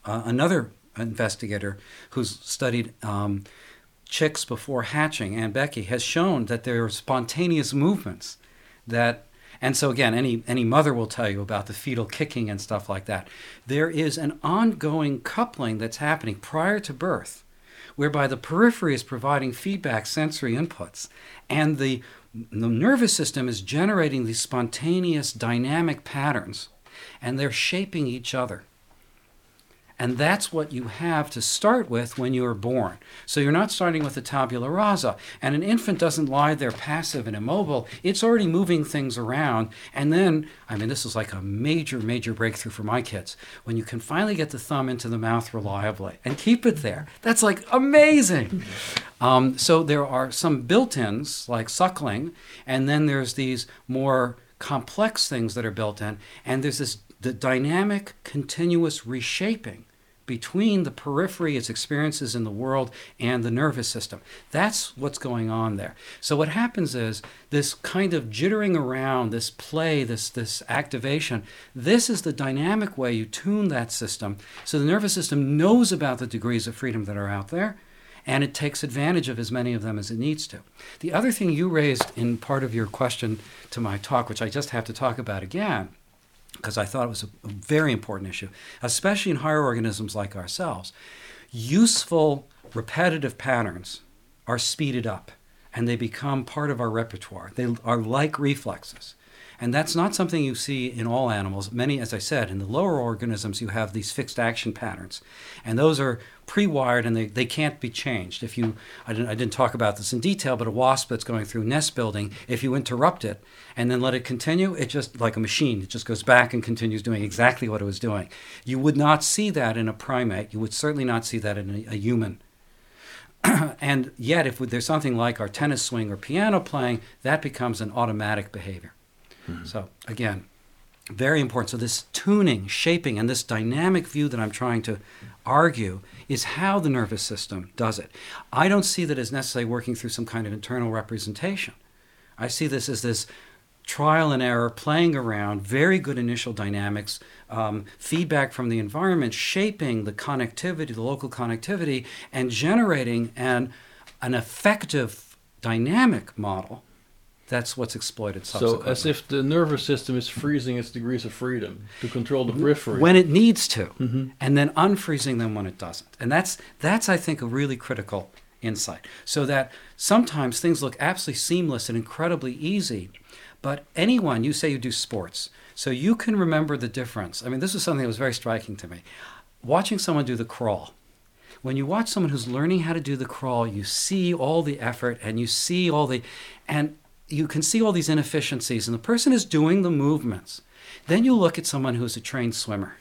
uh, another investigator who's studied um, chicks before hatching, Anne Bekoff, has shown that there are spontaneous movements that and so again, any any mother will tell you about the fetal kicking and stuff like that. There is an ongoing coupling that's happening prior to birth whereby the periphery is providing feedback sensory inputs and the, the nervous system is generating these spontaneous dynamic patterns and they're shaping each other. And that's what you have to start with when you are born. So you're not starting with a tabula rasa. And an infant doesn't lie there passive and immobile. It's already moving things around. And then, I mean, this is like a major, major breakthrough for my kids. When you can finally get the thumb into the mouth reliably and keep it there, that's like amazing. Um, so there are some built ins like suckling, and then there's these more complex things that are built in. And there's this the dynamic, continuous reshaping between the periphery, its experiences in the world, and the nervous system. That's what's going on there. So what happens is this kind of jittering around, this play, this this activation. This is the dynamic way you tune that system, so the nervous system knows about the degrees of freedom that are out there. And it takes advantage of as many of them as it needs to. The other thing you raised in part of your question to my talk, which I just have to talk about again, because I thought it was a, very important issue, especially in higher organisms like ourselves. Useful, repetitive patterns are speeded up and they become part of our repertoire. They are like reflexes. And that's not something you see in all animals. Many, as I said, in the lower organisms, you have these fixed action patterns. And those are pre-wired and they, they can't be changed. If you, I didn't, I didn't talk about this in detail, but a wasp that's going through nest building, if you interrupt it and then let it continue, it just, like a machine, it just goes back and continues doing exactly what it was doing. You would not see that in a primate. You would certainly not see that in a, a human. and yet, if there's something like our tennis swing or piano playing, that becomes an automatic behavior. Mm-hmm. So, again, Very important. So, this tuning, shaping, and this dynamic view that I'm trying to argue is how the nervous system does it. I don't see that as necessarily working through some kind of internal representation. I see this as this trial and error, playing around, very good initial dynamics, um, feedback from the environment, shaping the connectivity, the local connectivity, and generating an, an effective dynamic model. That's what's exploited So, as if the nervous system is freezing its degrees of freedom to control the periphery. when it needs to, Mhm. and then unfreezing them when it doesn't. And that's that's I think a really critical insight. So that sometimes things look absolutely seamless and incredibly easy, but anyone you say you do sports, so you can remember the difference. I mean, this is something that was very striking to me. Watching someone do the crawl. When you watch someone who's learning how to do the crawl, you see all the effort and you see all the and you can see all these inefficiencies and the person is doing the movements. Then you look at someone who's a trained swimmer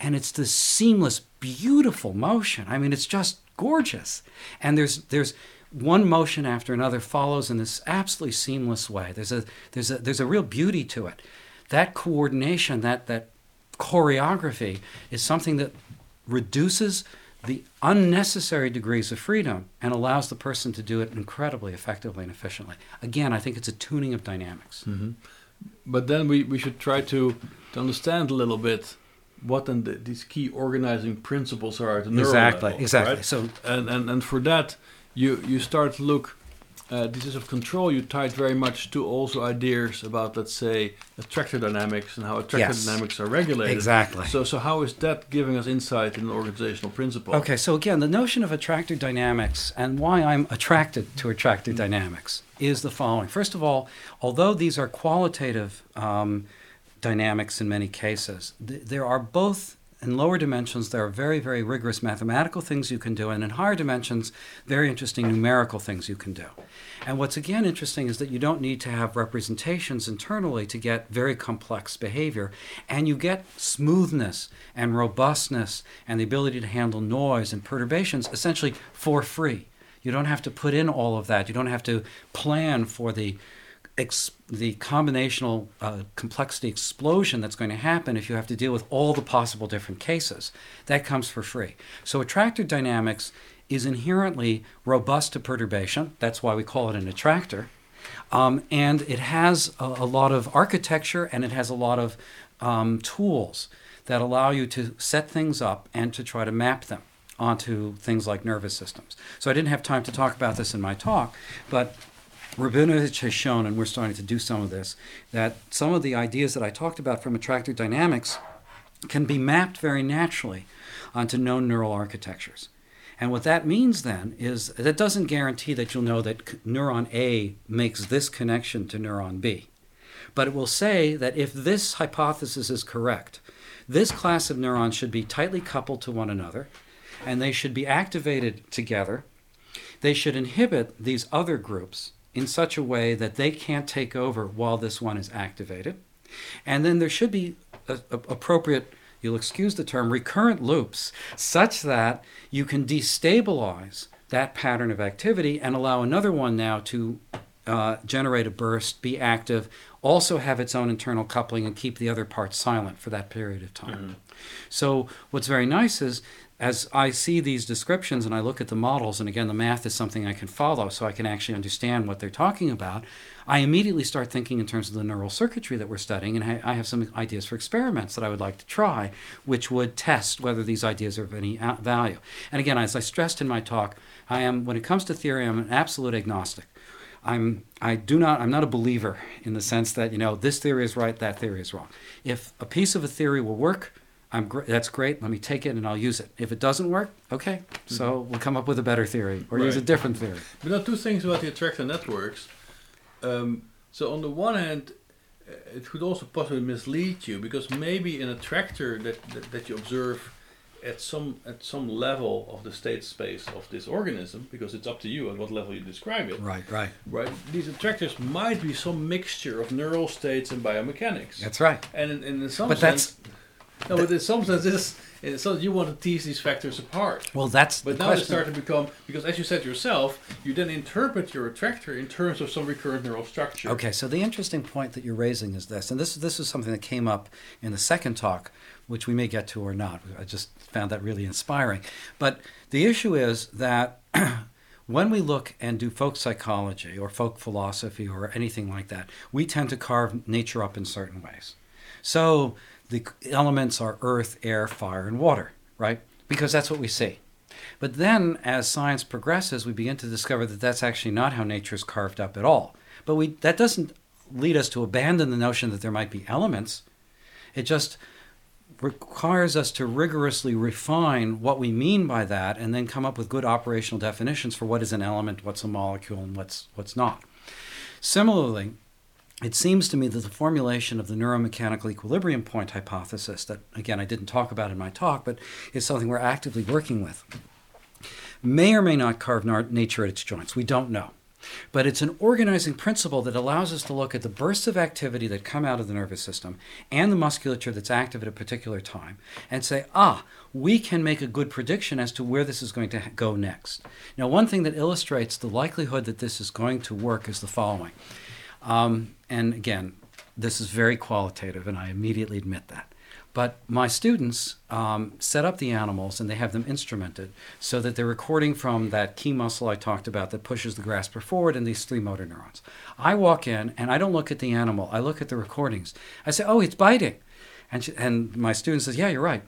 and it's this seamless beautiful motion. I mean it's just gorgeous. And there's there's one motion after another follows in this absolutely seamless way. There's a there's a there's a real beauty to it. That coordination that that choreography is something that reduces the unnecessary degrees of freedom and allows the person to do it incredibly effectively and efficiently again i think it's a tuning of dynamics mm-hmm. But then we, we should try to, to understand a little bit what then the, these key organizing principles are at the neural exactly level, exactly right? so And, and and for that, you you start to look. Uh, this is of control. You tied very much to also ideas about, let's say, attractor dynamics and how attractor Yes. dynamics are regulated. exactly So, so how is that giving us insight in an organizational principle? Okay, so again, the notion of attractor dynamics and why I'm attracted to attractor dynamics is the following. First of all, although these are qualitative um, dynamics in many cases, th- there are both in lower dimensions, there are very, very rigorous mathematical things you can do, and in higher dimensions, very interesting numerical things you can do. And what's again interesting is that you don't need to have representations internally to get very complex behavior, and you get smoothness and robustness and the ability to handle noise and perturbations essentially for free. You don't have to put in all of that. You don't have to plan for the ex- the combinational uh, complexity explosion that's going to happen if you have to deal with all the possible different cases. That comes for free. So attractor dynamics is inherently robust to perturbation. That's why we call it an attractor. Um, and it has a, a lot of architecture and it has a lot of um, tools that allow you to set things up and to try to map them onto things like nervous systems. So I didn't have time to talk about this in my talk, but Rabinovich has shown, and we're starting to do some of this, that some of the ideas that I talked about from attractor dynamics can be mapped very naturally onto known neural architectures. And what that means then is that doesn't guarantee that you'll know that neuron A makes this connection to neuron B. But it will say that if this hypothesis is correct, this class of neurons should be tightly coupled to one another, and they should be activated together. They should inhibit these other groups in such a way that they can't take over while this one is activated. And then there should be a, a- appropriate, you'll excuse the term, recurrent loops, such that you can destabilize that pattern of activity and allow another one now to uh, generate a burst, be active, also have its own internal coupling, and keep the other parts silent for that period of time. So, what's very nice is as I see these descriptions and I look at the models, and again, the math is something I can follow so I can actually understand what they're talking about, I immediately start thinking in terms of the neural circuitry that we're studying, and I have some ideas for experiments that I would like to try, which would test whether these ideas are of any value. And again, as I stressed in my talk, I am, when it comes to theory, I'm an absolute agnostic. I'm I do not I'm not a believer in the sense that you know this theory is right, that theory is wrong. If a piece of a theory will work, I'm gr- that's great. Let me take it and I'll use it. If it doesn't work, okay, so we'll come up with a better theory or use a different theory. But there are two things about the attractor networks. Um, so on the one hand, uh, it could also possibly mislead you because maybe an attractor that, that, that you observe at some at some level of the state space of this organism, because it's up to you at what level you describe it. Right, right. Right? These attractors might be some mixture of neural states and biomechanics. That's right. And in, and in some But sense, no, but in some sense, this Uh, So you want to tease these factors apart. Well, that's But the now they start to become because, as you said yourself, you then interpret your attractor in terms of some recurrent neural structure. Okay, so the interesting point that you're raising is this, and this this is something that came up in the second talk, which we may get to or not. I just found that really inspiring. But the issue is that when we look and do folk psychology or folk philosophy or anything like that, we tend to carve nature up in certain ways. So the elements are earth, air, fire, and water, right? Because that's what we see. But then, as science progresses, we begin to discover that that's actually not how nature is carved up at all. But we, that doesn't lead us to abandon the notion that there might be elements. It just requires us to rigorously refine what we mean by that and then come up with good operational definitions for what is an element, what's a molecule, and what's, what's not. Similarly, it seems to me that the formulation of the neuromechanical equilibrium point hypothesis, that again I didn't talk about in my talk, but is something we're actively working with, may or may not carve nature at its joints. We don't know. But it's an organizing principle that allows us to look at the bursts of activity that come out of the nervous system and the musculature that's active at a particular time and say, ah, we can make a good prediction as to where this is going to go next. Now, one thing that illustrates the likelihood that this is going to work is the following. Um, and again, this is very qualitative, and I immediately admit that. But my students um, set up the animals and they have them instrumented so that they're recording from that key muscle I talked about that pushes the grasper forward and these three motor neurons. I walk in and I don't look at the animal, I look at the recordings. I say, oh, it's biting. And, she, and my student says, yeah, you're right.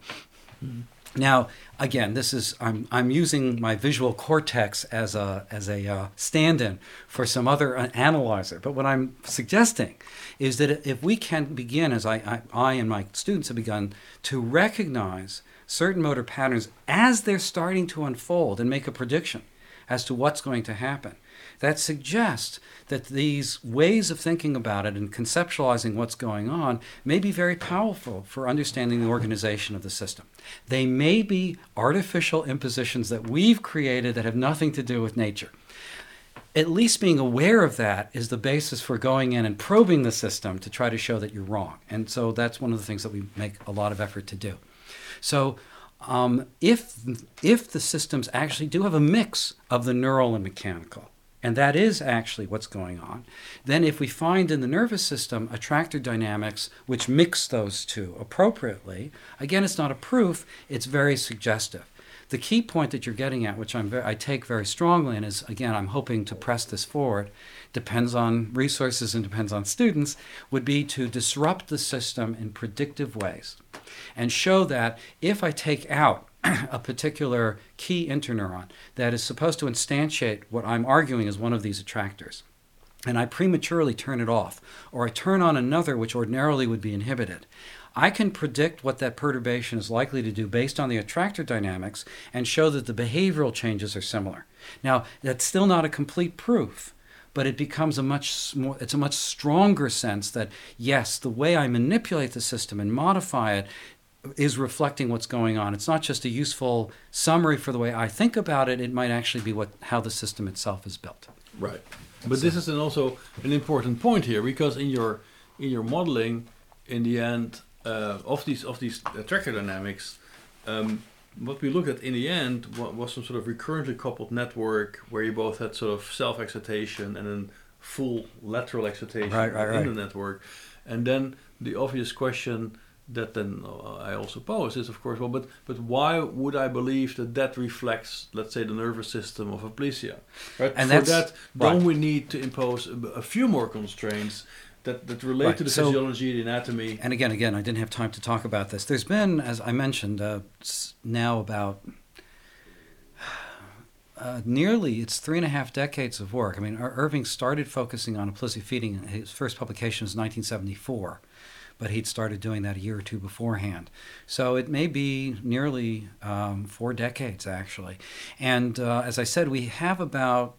Now, again, this is I'm I'm using my visual cortex as a as a uh, stand-in for some other uh, analyzer. But what I'm suggesting is that if we can begin, as I, I I and my students have begun, to recognize certain motor patterns as they're starting to unfold and make a prediction as to what's going to happen, that suggests that these ways of thinking about it and conceptualizing what's going on may be very powerful for understanding the organization of the system. They may be artificial impositions that we've created that have nothing to do with nature. At least being aware of that is the basis for going in and probing the system to try to show that you're wrong. And so that's one of the things that we make a lot of effort to do. So um, if if the systems actually do have a mix of the neural and mechanical, and that is actually what's going on, then if we find in the nervous system attractor dynamics which mix those two appropriately, again, it's not a proof; it's very suggestive. The key point that you're getting at, which I'm very, I take very strongly, and is again, I'm hoping to press this forward, depends on resources and depends on students, would be to disrupt the system in predictive ways and show that if I take out a particular key interneuron that is supposed to instantiate what I'm arguing is one of these attractors, and I prematurely turn it off, or I turn on another which ordinarily would be inhibited, I can predict what that perturbation is likely to do based on the attractor dynamics and show that the behavioral changes are similar. Now, that's still not a complete proof, but it becomes a much more, it's a much stronger sense that yes, the way I manipulate the system and modify it is reflecting what's going on. It's not just a useful summary for the way I think about it, it might actually be what how the system itself is built. Right. But this is an also an important point here because in your in your modeling, in the end uh, of these of these attractor dynamics, um, what we looked at in the end wa- was some sort of recurrently coupled network where you both had sort of self excitation and then full lateral excitation Right, right, in right. the network, and then the obvious question that then uh, I also pose is of course well but but why would I believe that that reflects let's say the nervous system of aplysia right And for that don't we need to impose a, a few more constraints that, that relate Right, to the so- physiology the anatomy And again, again, I didn't have time to talk about this. There's been, as I mentioned, uh, now about uh, nearly it's three and a half decades of work. I mean, Ir- Irving started focusing on Aplysia feeding. His first publication was 1974, but he'd started doing that a year or two beforehand. So it may be nearly um, four decades actually. And uh, as I said, we have about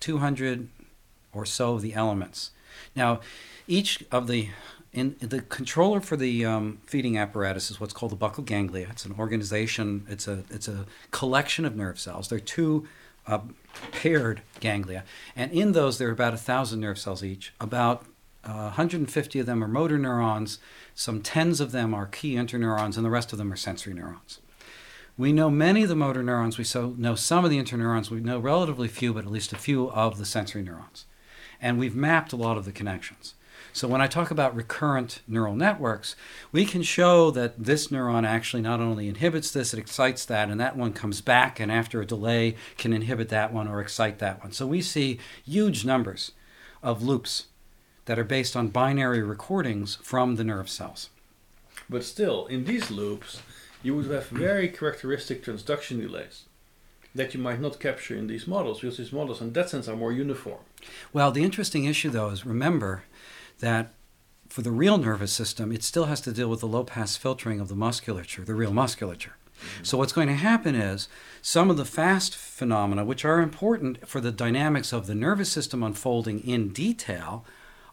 200 or so of the elements. Now, each of the in the controller for the um, feeding apparatus is what's called the buccal ganglia. It's an organization. It's a it's a collection of nerve cells. They're two uh, paired ganglia, and in those there are about a thousand nerve cells each. About uh, 150 of them are motor neurons, some tens of them are key interneurons, and the rest of them are sensory neurons. We know many of the motor neurons, we so know some of the interneurons, we know relatively few, but at least a few of the sensory neurons. And we've mapped a lot of the connections. So when I talk about recurrent neural networks, we can show that this neuron actually not only inhibits this, it excites that, and that one comes back, and after a delay can inhibit that one or excite that one. So we see huge numbers of loops that are based on binary recordings from the nerve cells. But still, in these loops, you would have very characteristic transduction delays that you might not capture in these models because these models, in that sense, are more uniform. Well, the interesting issue, though, is remember that for the real nervous system, it still has to deal with the low pass filtering of the musculature, the real musculature. Mm-hmm. So, what's going to happen is some of the fast phenomena, which are important for the dynamics of the nervous system unfolding in detail,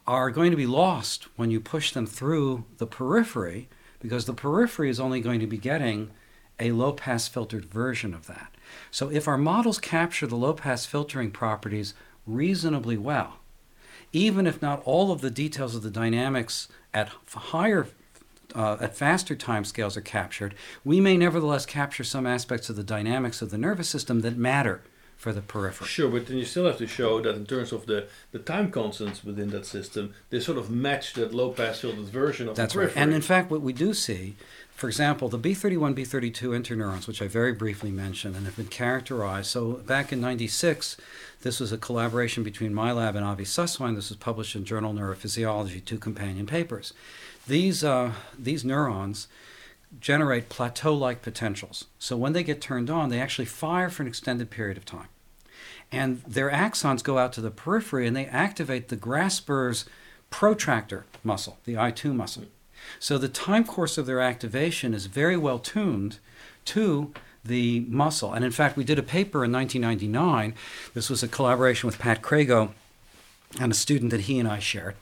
are going to be lost when you push them through the periphery because the periphery is only going to be getting a low pass filtered version of that. So, if our models capture the low pass filtering properties reasonably well, even if not all of the details of the dynamics at higher uh, at faster timescales are captured, we may nevertheless capture some aspects of the dynamics of the nervous system that matter for the periphery. Sure, but then you still have to show that in terms of the, the time constants within that system, they sort of match that low pass filtered version of That's the periphery. Right. And in fact, what we do see, for example, the B31, B32 interneurons, which I very briefly mentioned and have been characterized. So back in 96, this was a collaboration between my lab and Avi Susswein. This was published in Journal Neurophysiology, two companion papers. These, uh, these neurons generate plateau like potentials. So when they get turned on, they actually fire for an extended period of time. And their axons go out to the periphery and they activate the grasper's protractor muscle, the I2 muscle. So the time course of their activation is very well tuned to the muscle. And in fact, we did a paper in 1999. This was a collaboration with Pat Crago and a student that he and I shared.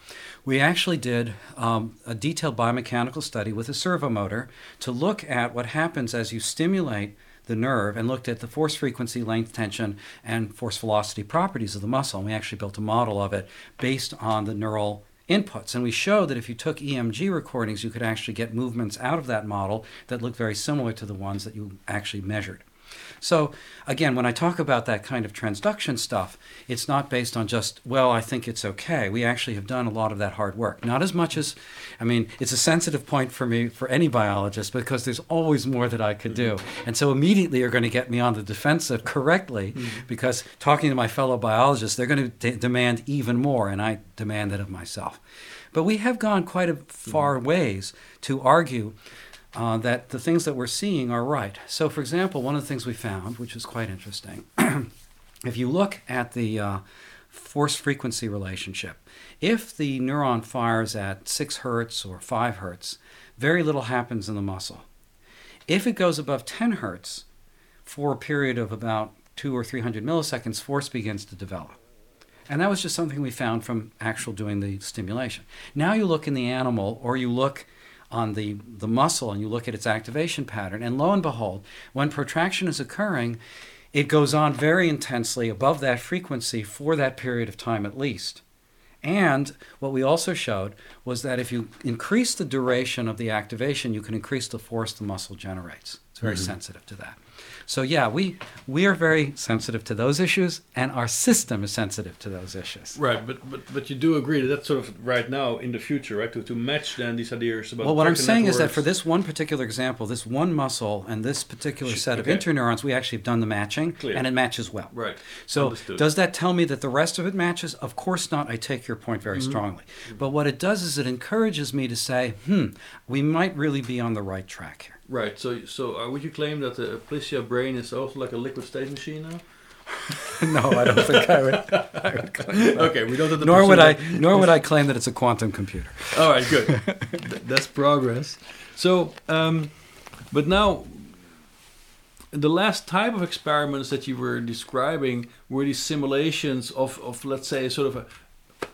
We actually did um, a detailed biomechanical study with a servo motor to look at what happens as you stimulate the nerve and looked at the force frequency, length, tension, and force velocity properties of the muscle. And we actually built a model of it based on the neural inputs. And we showed that if you took EMG recordings, you could actually get movements out of that model that looked very similar to the ones that you actually measured. So, again, when I talk about that kind of transduction stuff, it's not based on just, well, I think it's okay. We actually have done a lot of that hard work. Not as much as, I mean, it's a sensitive point for me, for any biologist, because there's always more that I could do. Mm-hmm. And so immediately you're going to get me on the defensive correctly, mm-hmm. because talking to my fellow biologists, they're going to de- demand even more, and I demand it of myself. But we have gone quite a far mm-hmm. ways to argue uh, that the things that we're seeing are right. So, for example, one of the things we found, which is quite interesting, if you look at the uh, force frequency relationship, if the neuron fires at 6 hertz or 5 hertz, very little happens in the muscle. If it goes above 10 hertz for a period of about two or 300 milliseconds, force begins to develop. And that was just something we found from actual doing the stimulation. Now you look in the animal or you look on the, the muscle and you look at its activation pattern, and lo and behold, when protraction is occurring, it goes on very intensely above that frequency for that period of time at least. And what we also showed was that if you increase the duration of the activation, you can increase the force the muscle generates. It's very mm-hmm. sensitive to that. So yeah, we we are very sensitive to those issues, and our system is sensitive to those issues. Right, but but but you do agree that that's sort of right now in the future, right? To to match then these ideas about. Well, what I'm saying networks. is that for this one particular example, this one muscle and this particular set of interneurons, we actually have done the matching, Clear. and it matches well. Right. So Understood. does that tell me that the rest of it matches? Of course not. I take your point very mm-hmm. strongly. But what it does is it encourages me to say, hmm, we might really be on the right track here. Right. So, so uh, would you claim that the Aplysia brain is also like a liquid state machine now? no, I don't think I would. I would claim that. Okay, we don't have the. Nor would I. Nor would I claim that it's a quantum computer. All right, good. that's progress. So, um, but now, the last type of experiments that you were describing were these simulations of, of let's say, sort of a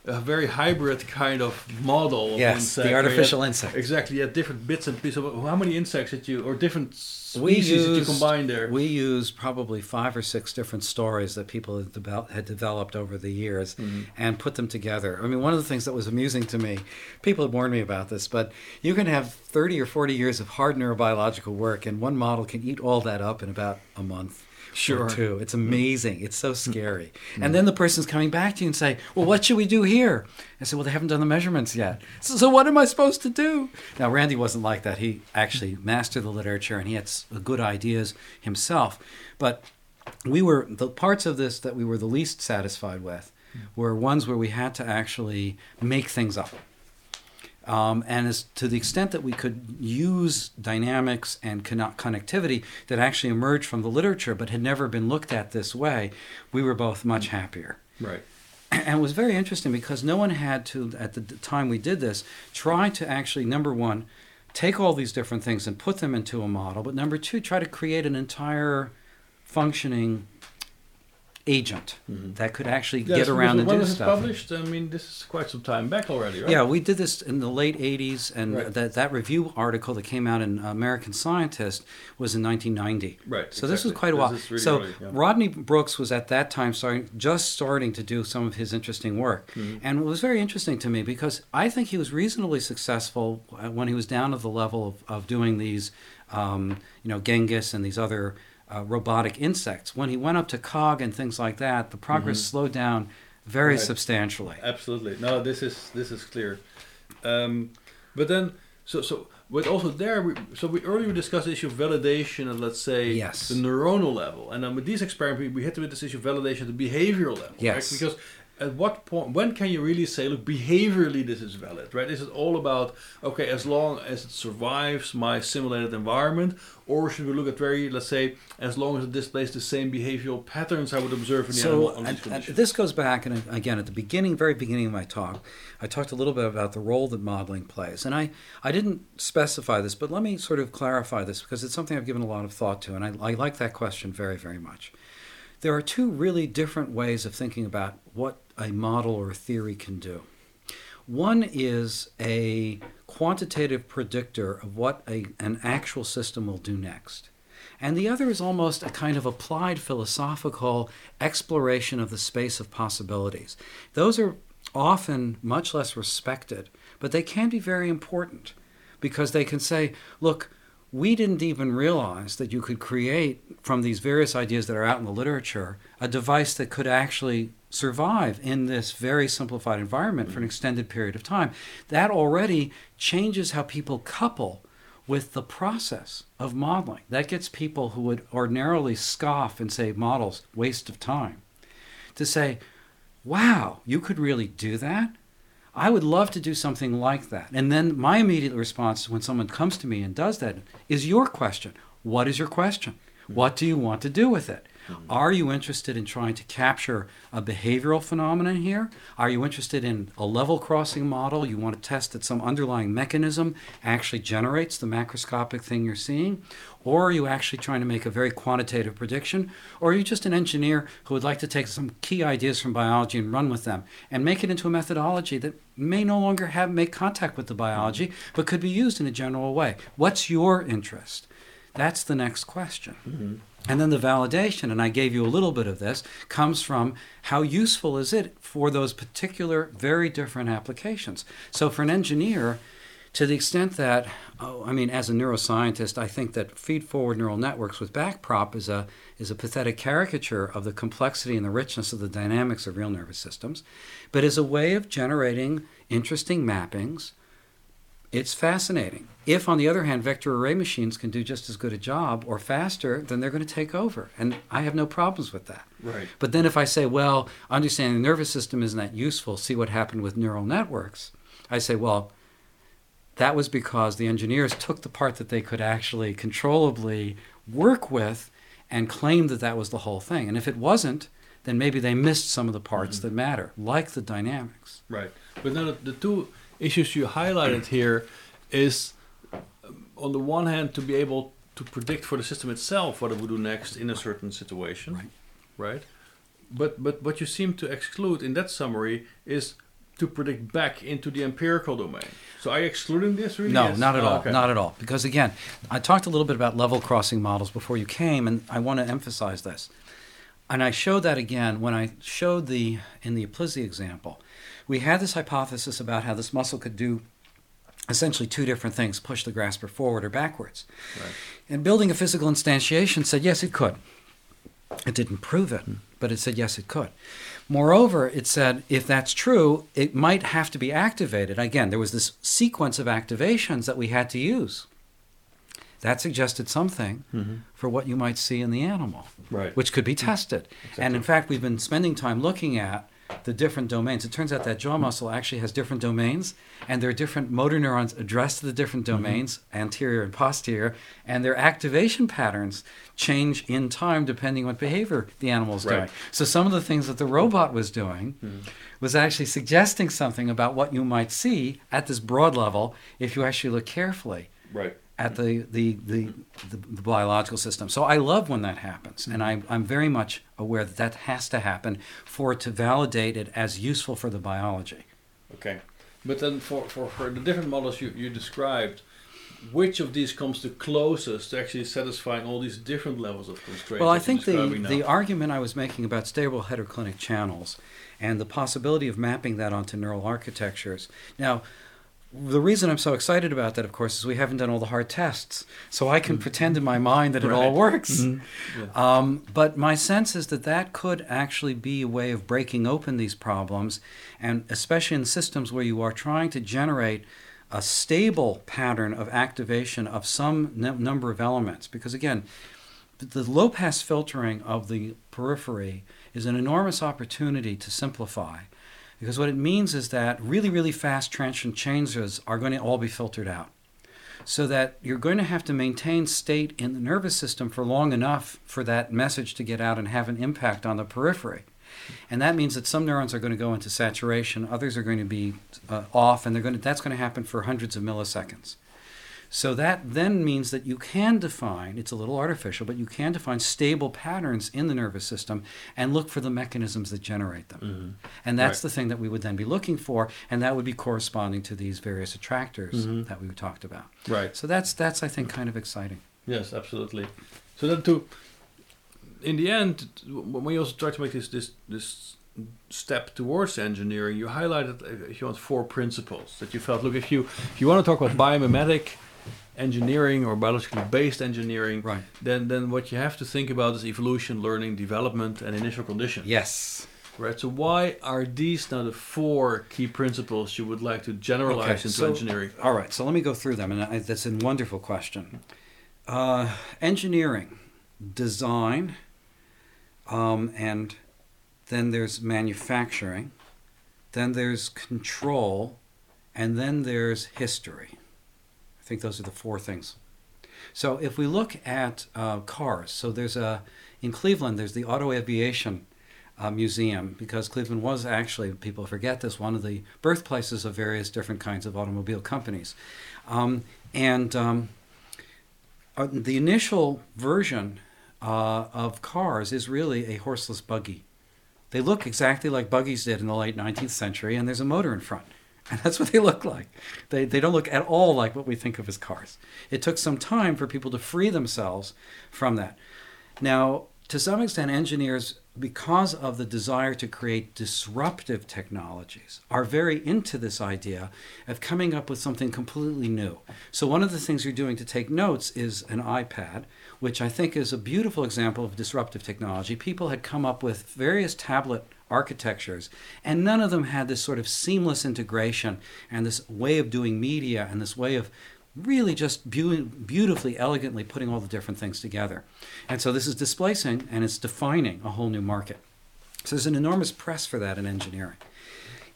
a very hybrid kind of model. Of Yes, insect, the artificial had- insect. Exactly, you had different bits and pieces. Of, how many insects did you, or different species did you combine there? We used probably five or six different stories that people had, devel- had developed over the years Mm-hmm. and put them together. I mean, one of the things that was amusing to me, people had warned me about this, but you can have 30 or 40 years of hard neurobiological work, and one model can eat all that up in about a month. Sure. Two. It's amazing. It's so scary. Mm-hmm. And then the person's coming back to you and say, Well, what should we do here? I said, Well, they haven't done the measurements yet. So, so what am I supposed to do? Now, Randy wasn't like that. He actually mastered the literature and he had uh, good ideas himself. But we were, the parts of this that we were the least satisfied with mm. were ones where we had to actually make things up. Um, and as to the extent that we could use dynamics and connectivity that actually emerged from the literature but had never been looked at this way, we were both much happier. right. And it was very interesting because no one had to, at the time we did this, try to actually, number one, take all these different things and put them into a model, but number two, try to create an entire functioning agent that could actually Yes, get around because and do was it stuff. published? I mean, this is quite some time back already, right? Yeah, we did this in the late 80s, and Right. that, that review article that came out in American Scientist was in 1990. Right, So this was quite a while. really so early, yeah. Rodney Brooks was at that time starting, just starting to do some of his interesting work. Mm-hmm. And it was very interesting to me because I think he was reasonably successful uh, when he was down at the level of, of doing these, um, you know, Genghis and these other uh, robotic insects. When he went up to COG and things like that, the progress slowed down very Mm-hmm. Right. substantially. Absolutely. No, this is this is clear. Um, but then, so so, but also there, we, so we earlier discussed the issue of validation at let's say Yes. the neuronal level, and then with these experiments, we, we hit with this issue of validation at the behavioral level. Yes. Right? Because at what point, when can you really say, look, behaviorally this is valid, right? This is it all about okay, as long as it survives my simulated environment, or should we look at very, let's say, as long as it displays the same behavioral patterns I would observe in the So animal and- and this goes back, and again, at the beginning, very beginning of my talk, I talked a little bit about the role that modeling plays, and I, I didn't specify this, but let me sort of clarify this because it's something I've given a lot of thought to, and I, I like that question very, very much. There are two really different ways of thinking about what a model or a theory can do. One is a quantitative predictor of what a, an actual system will do next. And the other is almost a kind of applied philosophical exploration of the space of possibilities. Those are often much less respected, but they can be very important because they can say, look, we didn't even realize that you could create from these various ideas that are out in the literature a device that could actually survive in this very simplified environment for an mm-hmm. extended period of time. That already changes how people couple with the process of modeling. That gets people who would ordinarily scoff and say models waste of time to say, wow, you could really do that? I would love to do something like that. And then my immediate response when someone comes to me and does that is your question. What is your question? What do you want to do with it? Hmm. Are you interested in trying to capture a behavioral phenomenon here? Are you interested in a level crossing model? You want to test that some underlying mechanism actually generates the macroscopic thing you're seeing? Or are you actually trying to make a very quantitative prediction? Or are you just an engineer who would like to take some key ideas from biology and run with them and make it into a methodology that may no longer have make contact with the biology, but could be used in a general way? What's your interest? That's the next question. Mm-hmm. And then the validation, and I gave you a little bit of this, comes from how useful is it for those particular, very different applications. So for an engineer, to the extent that, oh, I mean, as a neuroscientist, I think that feed-forward neural networks with backprop is a is a pathetic caricature of the complexity and the richness of the dynamics of real nervous systems, but as a way of generating interesting mappings it's fascinating. If, on the other hand, vector array machines can do just as good a job or faster, then they're going to take over. And I have no problems with that. Right. But then if I say, well, understanding the nervous system isn't that useful, see what happened with neural networks, I say, well, that was because the engineers took the part that they could actually controllably work with and claimed that that was the whole thing. And if it wasn't, then maybe they missed some of the parts mm-hmm. that matter, like the dynamics. Right. But now the two issues you highlighted here is, on the one hand, to be able to predict for the system itself what it would do next in a certain situation, Right. right? But but what you seem to exclude in that summary is to predict back into the empirical domain. So are you excluding this really? No, Yes. not at Oh, all. okay. Not at all. Because again, I talked a little bit about level crossing models before you came, and I want to emphasize this. And I showed that again when I showed the in the Aplysia example. We had this hypothesis about how this muscle could do essentially two different things: push the grasper forward or backwards. Right. And building a physical instantiation said yes, it could. It didn't prove it, but it said yes, it could. Moreover, it said if that's true, it might have to be activated. Again, there was this sequence of activations that we had to use. That suggested something Mhm. for what you might see in the animal, Right. which could be tested. And in fact, we've been spending time looking at the different domains. It turns out that jaw muscle actually has different domains, and there are different motor neurons addressed to the different mm-hmm. domains, anterior and posterior, and their activation patterns change in time depending on what behavior the animal is Right. doing. So some of the things that the robot was doing mm-hmm. was actually suggesting something about what you might see at this broad level if you actually look carefully Right. At the, the, the, the, the biological system. So I love when that happens, and mm-hmm. I, I'm very much aware that that has to happen for it to validate it as useful for the biology. Okay. But then for, for, for the different models you, you described, which of these comes the closest to actually satisfying all these different levels of constraints? Well, I think the, now? the argument I was making about stable heteroclinic channels and the possibility of mapping that onto neural architectures. Now, the reason I'm so excited about that, of course, is we haven't done all the hard tests. So I can pretend in my mind that it all works. Yeah. Um, but my sense is that that could actually be a way of breaking open these problems, and especially in systems where you are trying to generate a stable pattern of activation of some n- number of elements. Because again, the low pass filtering of the periphery is an enormous opportunity to simplify. Because what it means is that really, really fast transient changes are going to all be filtered out so that you're going to have to maintain state in the nervous system for long enough for that message to get out and have an impact on the periphery. And that means that some neurons are going to go into saturation, others are going to be uh, off, and they're going to, that's going to happen for hundreds of milliseconds. So that then means that you can define, it's a little artificial, but you can define stable patterns in the nervous system and look for the mechanisms that generate them. Mhm. And that's Right. the thing that we would then be looking for, and that would be corresponding to these various attractors Mhm. that we talked about. Right. So that's that's I think kind of exciting. Yes, absolutely. So then to, in the end, when we also try to make this this this step towards engineering, you highlighted, uh, if you want, four principles that you felt. Look, if you if you want to talk about biomimetic engineering or biologically based engineering, Right. then then what you have to think about is evolution, learning, development, and initial conditions. Yes. Right. So why are these now the four key principles you would like to generalize Okay, into so- engineering? All right. So let me go through them, and I, that's a wonderful question. Uh, engineering, design, um, and then there's manufacturing, then there's control, and then there's history. Think those are the four things. So if we look at uh, cars, so there's a in Cleveland there's the Auto Aviation uh, Museum because Cleveland was actually people forget this one of the birthplaces of various different kinds of automobile companies, um, and um, uh, the initial version uh, of cars is really a horseless buggy. They look exactly like buggies did in the late 19th century, and there's a motor in front. And that's what they look like. They, they don't look at all like what we think of as cars. It took some time for people to free themselves from that. Now, to some extent, engineers, because of the desire to create disruptive technologies, are very into this idea of coming up with something completely new. So, one of the things you're doing to take notes is an iPad, which I think is a beautiful example of disruptive technology. People had come up with various tablet architectures, and none of them had this sort of seamless integration and this way of doing media and this way of really just beau- beautifully, elegantly putting all the different things together. And so this is displacing and it's defining a whole new market. So there's an enormous press for that in engineering.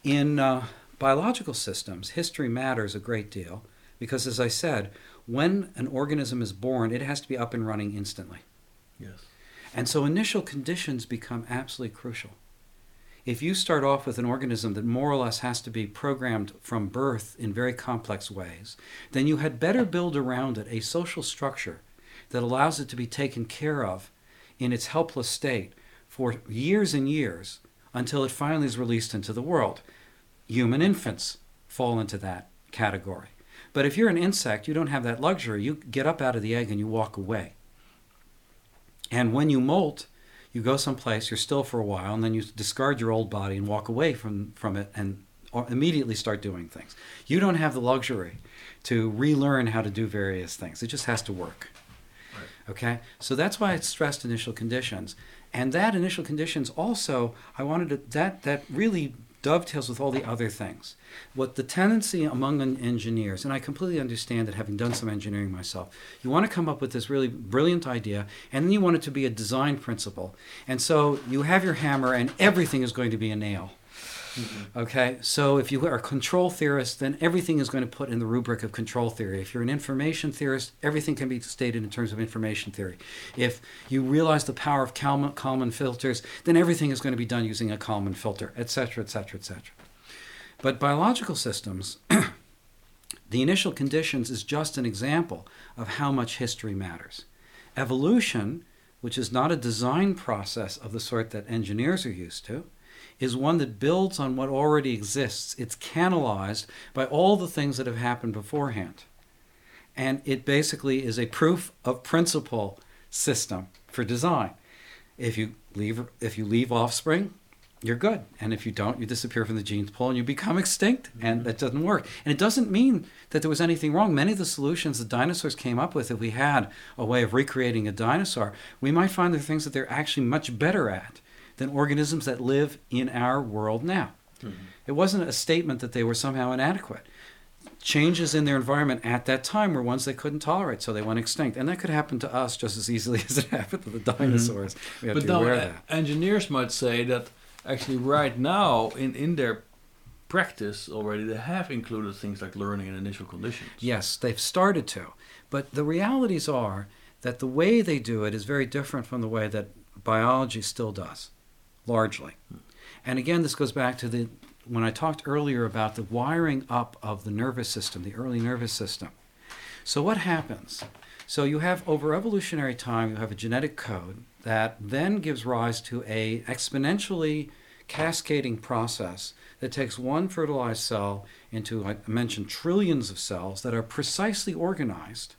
In uh, biological systems, history matters a great deal because, as I said, when an organism is born, it has to be up and running instantly. Yes. And so initial conditions become absolutely crucial. If you start off with an organism that more or less has to be programmed from birth in very complex ways, then you had better build around it a social structure that allows it to be taken care of in its helpless state for years and years until it finally is released into the world. human infants fall into that category. But if you're an insect, you don't have that luxury. You get up out of the egg and you walk away. And when you molt, you go someplace, you're still for a while, and then you discard your old body and walk away from, from it and immediately start doing things. You don't have the luxury to relearn how to do various things. It just has to work. Right. Okay? So that's why it's stressed initial conditions. And that initial conditions also, I wanted to, that, that really dovetails with all the other things. What the tendency among engineers, and I completely understand that having done some engineering myself, you want to come up with this really brilliant idea, and then you want it to be a design principle. And so you have your hammer, and everything is going to be a nail. Mm-hmm. Okay, so if you are a control theorist, then everything is going to put in the rubric of control theory. If you're an information theorist, everything can be stated in terms of information theory. If you realize the power of Kalman, Kalman filters, then everything is going to be done using a Kalman filter, etc., etc., etc. But biological systems, the initial conditions is just an example of how much history matters. Evolution, which is not a design process of the sort that engineers are used to, is one that builds on what already exists. It's canalized by all the things that have happened beforehand. And it basically is a proof of principle system for design. If you leave if you leave offspring, you're good. And if you don't, you disappear from the genes pool and you become extinct. And mm-hmm. that doesn't work. And it doesn't mean that there was anything wrong. Many of the solutions the dinosaurs came up with, if we had a way of recreating a dinosaur, we might find there are things that they're actually much better at than organisms that live in our world now. Mm-hmm. It wasn't a statement that they were somehow inadequate. Changes in their environment at that time were ones they couldn't tolerate, so they went extinct. And that could happen to us just as easily as it happened to the mm-hmm. dinosaurs. Mm-hmm. but now, engineers might say that actually, right now, in, in their practice already, they have included things like learning and initial conditions. Yes, they've started to. But the realities are that the way they do it is very different from the way that biology still does largely. And again, this goes back to the when I talked earlier about the wiring up of the nervous system, the early nervous system. So what happens? So you have over evolutionary time, you have a genetic code that then gives rise to a exponentially cascading process that takes one fertilized cell into I mentioned trillions of cells that are precisely organized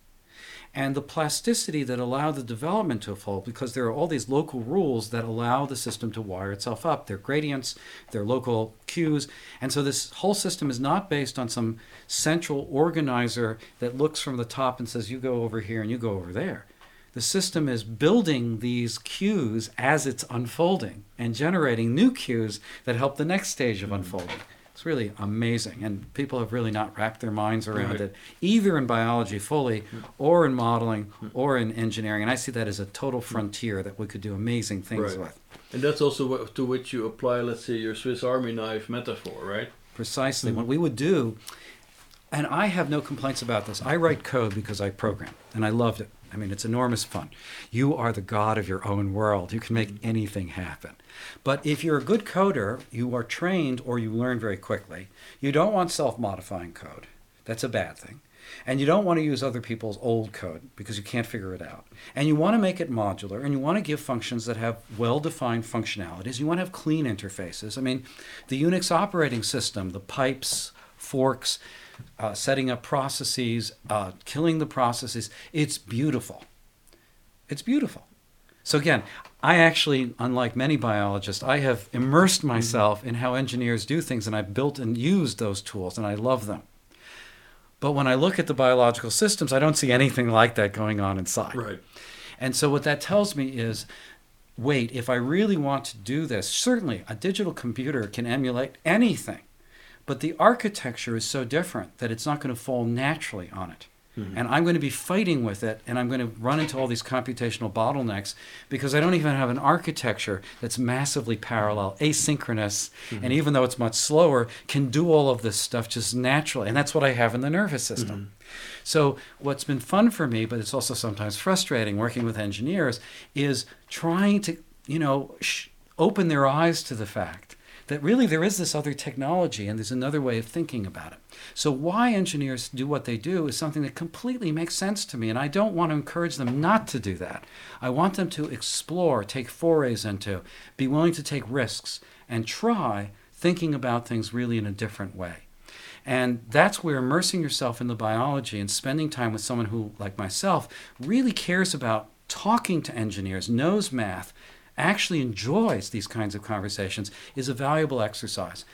and the plasticity that allow the development to unfold because there are all these local rules that allow the system to wire itself up. They're gradients, they're local cues. And so this whole system is not based on some central organizer that looks from the top and says, you go over here and you go over there. The system is building these cues as it's unfolding and generating new cues that help the next stage of unfolding. It's really amazing, and people have really not wrapped their minds around right. it, either in biology fully, or in modeling, or in engineering. And I see that as a total frontier that we could do amazing things right. with. And that's also what, to which you apply, let's say, your Swiss Army knife metaphor, right? Precisely. Mm-hmm. What we would do, and I have no complaints about this. I write code because I program, and I loved it. I mean, it's enormous fun. You are the god of your own world. You can make anything happen. But if you're a good coder, you are trained or you learn very quickly. You don't want self modifying code. That's a bad thing. And you don't want to use other people's old code because you can't figure it out. And you want to make it modular and you want to give functions that have well defined functionalities. You want to have clean interfaces. I mean, the Unix operating system, the pipes, forks, uh, setting up processes, uh, killing the processes, it's beautiful. It's beautiful. So again, I actually, unlike many biologists, I have immersed mm-hmm. myself in how engineers do things, and I've built and used those tools, and I love them. But when I look at the biological systems, I don't see anything like that going on inside. Right. And so what that tells me is wait, if I really want to do this, certainly a digital computer can emulate anything. But the architecture is so different that it's not going to fall naturally on it. Mm-hmm. And I'm going to be fighting with it, and I'm going to run into all these computational bottlenecks because I don't even have an architecture that's massively parallel, asynchronous, mm-hmm. and even though it's much slower, can do all of this stuff just naturally. And that's what I have in the nervous system. Mm-hmm. So, what's been fun for me, but it's also sometimes frustrating working with engineers, is trying to, you know, sh- open their eyes to the fact that really there is this other technology and there's another way of thinking about it. So, why engineers do what they do is something that completely makes sense to me, and I don't want to encourage them not to do that. I want them to explore, take forays into, be willing to take risks, and try thinking about things really in a different way. And that's where immersing yourself in the biology and spending time with someone who, like myself, really cares about talking to engineers, knows math, actually enjoys these kinds of conversations is a valuable exercise.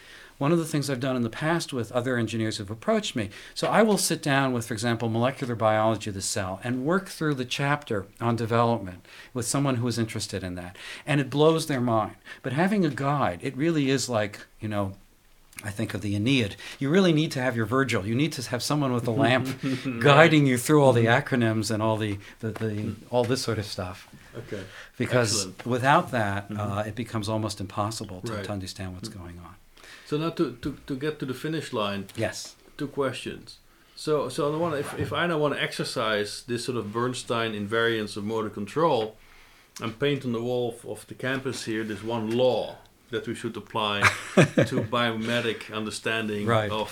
One of the things I've done in the past with other engineers who've approached me, so I will sit down with, for example, molecular biology of the cell and work through the chapter on development with someone who is interested in that. And it blows their mind. But having a guide, it really is like, you know, I think of the Aeneid. You really need to have your Virgil. You need to have someone with a lamp guiding you through all the acronyms and all the, the, the all this sort of stuff. Okay. Because Excellent. without that, Mhm. uh, it becomes almost impossible to, Right. to understand what's going on. So now to, to, to get to the finish line, Yes. two questions. So, so on the one, if, if I now want to exercise this sort of Bernstein invariance of motor control, and paint on the wall of, of the campus here this one law that we should apply to biomimetic understanding Right. of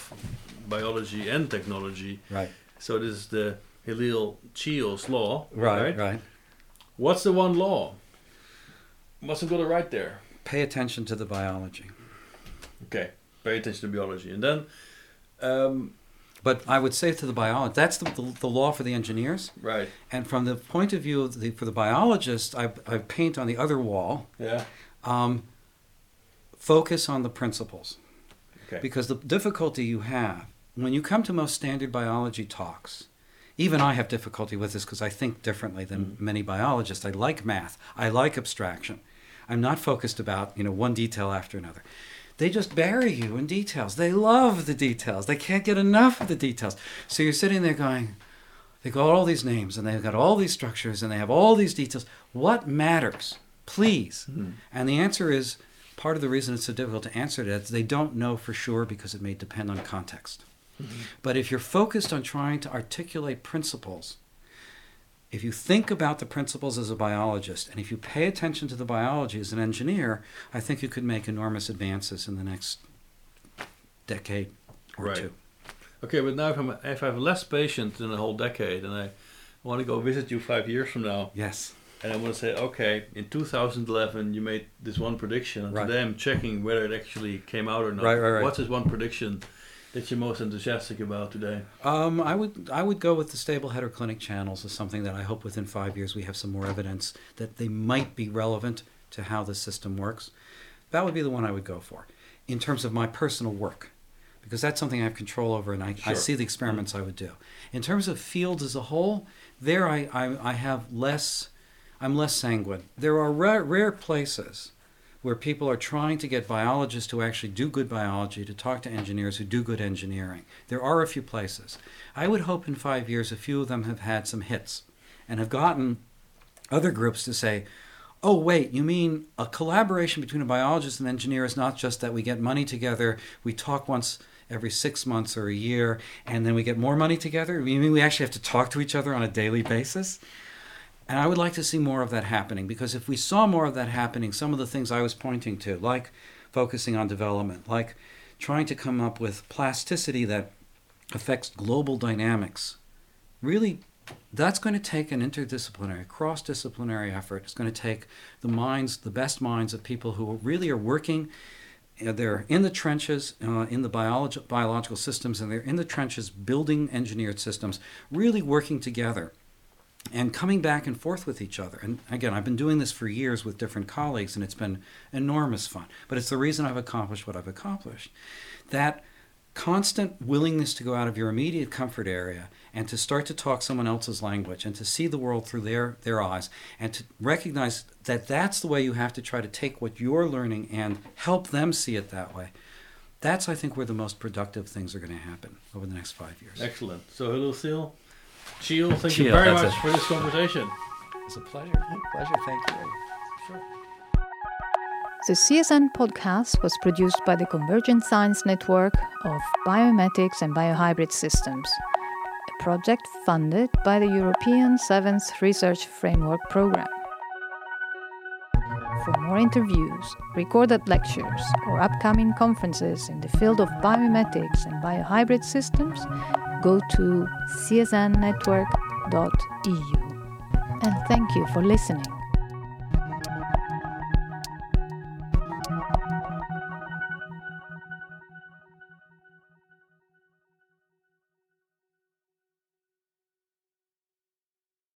biology and technology. Right. So this is the Hillel Chiel's law. Right. Right. What's the one law? What's it got to write there? Pay attention to the biology. Okay, pay attention to biology, and then, um, But I would say to the biologist, that's the, the, the law for the engineers. right, And from the point of view of the, for the biologist, I, I paint on the other wall, yeah, um, focus on the principles. okay, Because the difficulty you have when you come to most standard biology talks, even I have difficulty with this because I think differently than Mm. many biologists. I like math. I like abstraction. I'm not focused about you know one detail after another. They just bury you in details. They love the details. They can't get enough of the details. So you're sitting there going, they got all these names and they've got all these structures and they have all these details. What matters? Please. Mhm. And the answer is part of the reason it's so difficult to answer that is they don't know for sure because it may depend on context. But if you're focused on trying to articulate principles, if you think about the principles as a biologist and if you pay attention to the biology as an engineer, I think you could make enormous advances in the next decade or Right. two. okay. But now if, I'm, if I have less patience than a whole decade, and I want to go visit you five years from now, Yes. and I want to say, okay, in 2011 you made this one prediction, and Right. today I'm checking whether it actually came out or not. Right, right, right. What's this one prediction that you're most enthusiastic about today? Um, I would I would go with the stable heteroclinic channels as something that I hope within five years we have some more evidence that they might be relevant to how the system works. That would be the one I would go for, in terms of my personal work, because that's something I have control over, and I, I see the experiments I would do. In terms of fields as a whole, there I, I, I have less. I'm less sanguine. There are rare, rare places where people are trying to get biologists who actually do good biology to talk to engineers who do good engineering. There are a few places. I would hope in five years a few of them have had some hits and have gotten other groups to say, oh, wait, you mean a collaboration between a biologist and an engineer is not just that we get money together, we talk once every six months or a year, and then we get more money together? You mean we actually have to talk to each other on a daily basis? And I would like to see more of that happening because if we saw more of that happening, some of the things I was pointing to, like focusing on development, like trying to come up with plasticity that affects global dynamics, really, that's going to take an interdisciplinary, cross disciplinary effort. It's going to take the minds, the best minds of people who really are working. They're in the trenches, uh, in the biologi- biological systems, and they're in the trenches building engineered systems, really working together and coming back and forth with each other. And again, I've been doing this for years with different colleagues, and it's been enormous fun. But it's the reason I've accomplished what I've accomplished. That constant willingness to go out of your immediate comfort area and to start to talk someone else's language and to see the world through their, their eyes and to recognize that that's the way you have to try to take what you're learning and help them see it that way. That's, I think, where the most productive things are going to happen over the next five years. Excellent. So, Seal. Chiel, thank you very much it. for this conversation. It's a pleasure. Pleasure. Thank you. Sure. The CSN podcast was produced by the Convergent Science Network of Biomimetics and Biohybrid Systems, a project funded by the European Seventh Research Framework Programme. For more interviews, recorded lectures, or upcoming conferences in the field of biomimetics and biohybrid systems, go to csnnetwork.eu. And thank you for listening.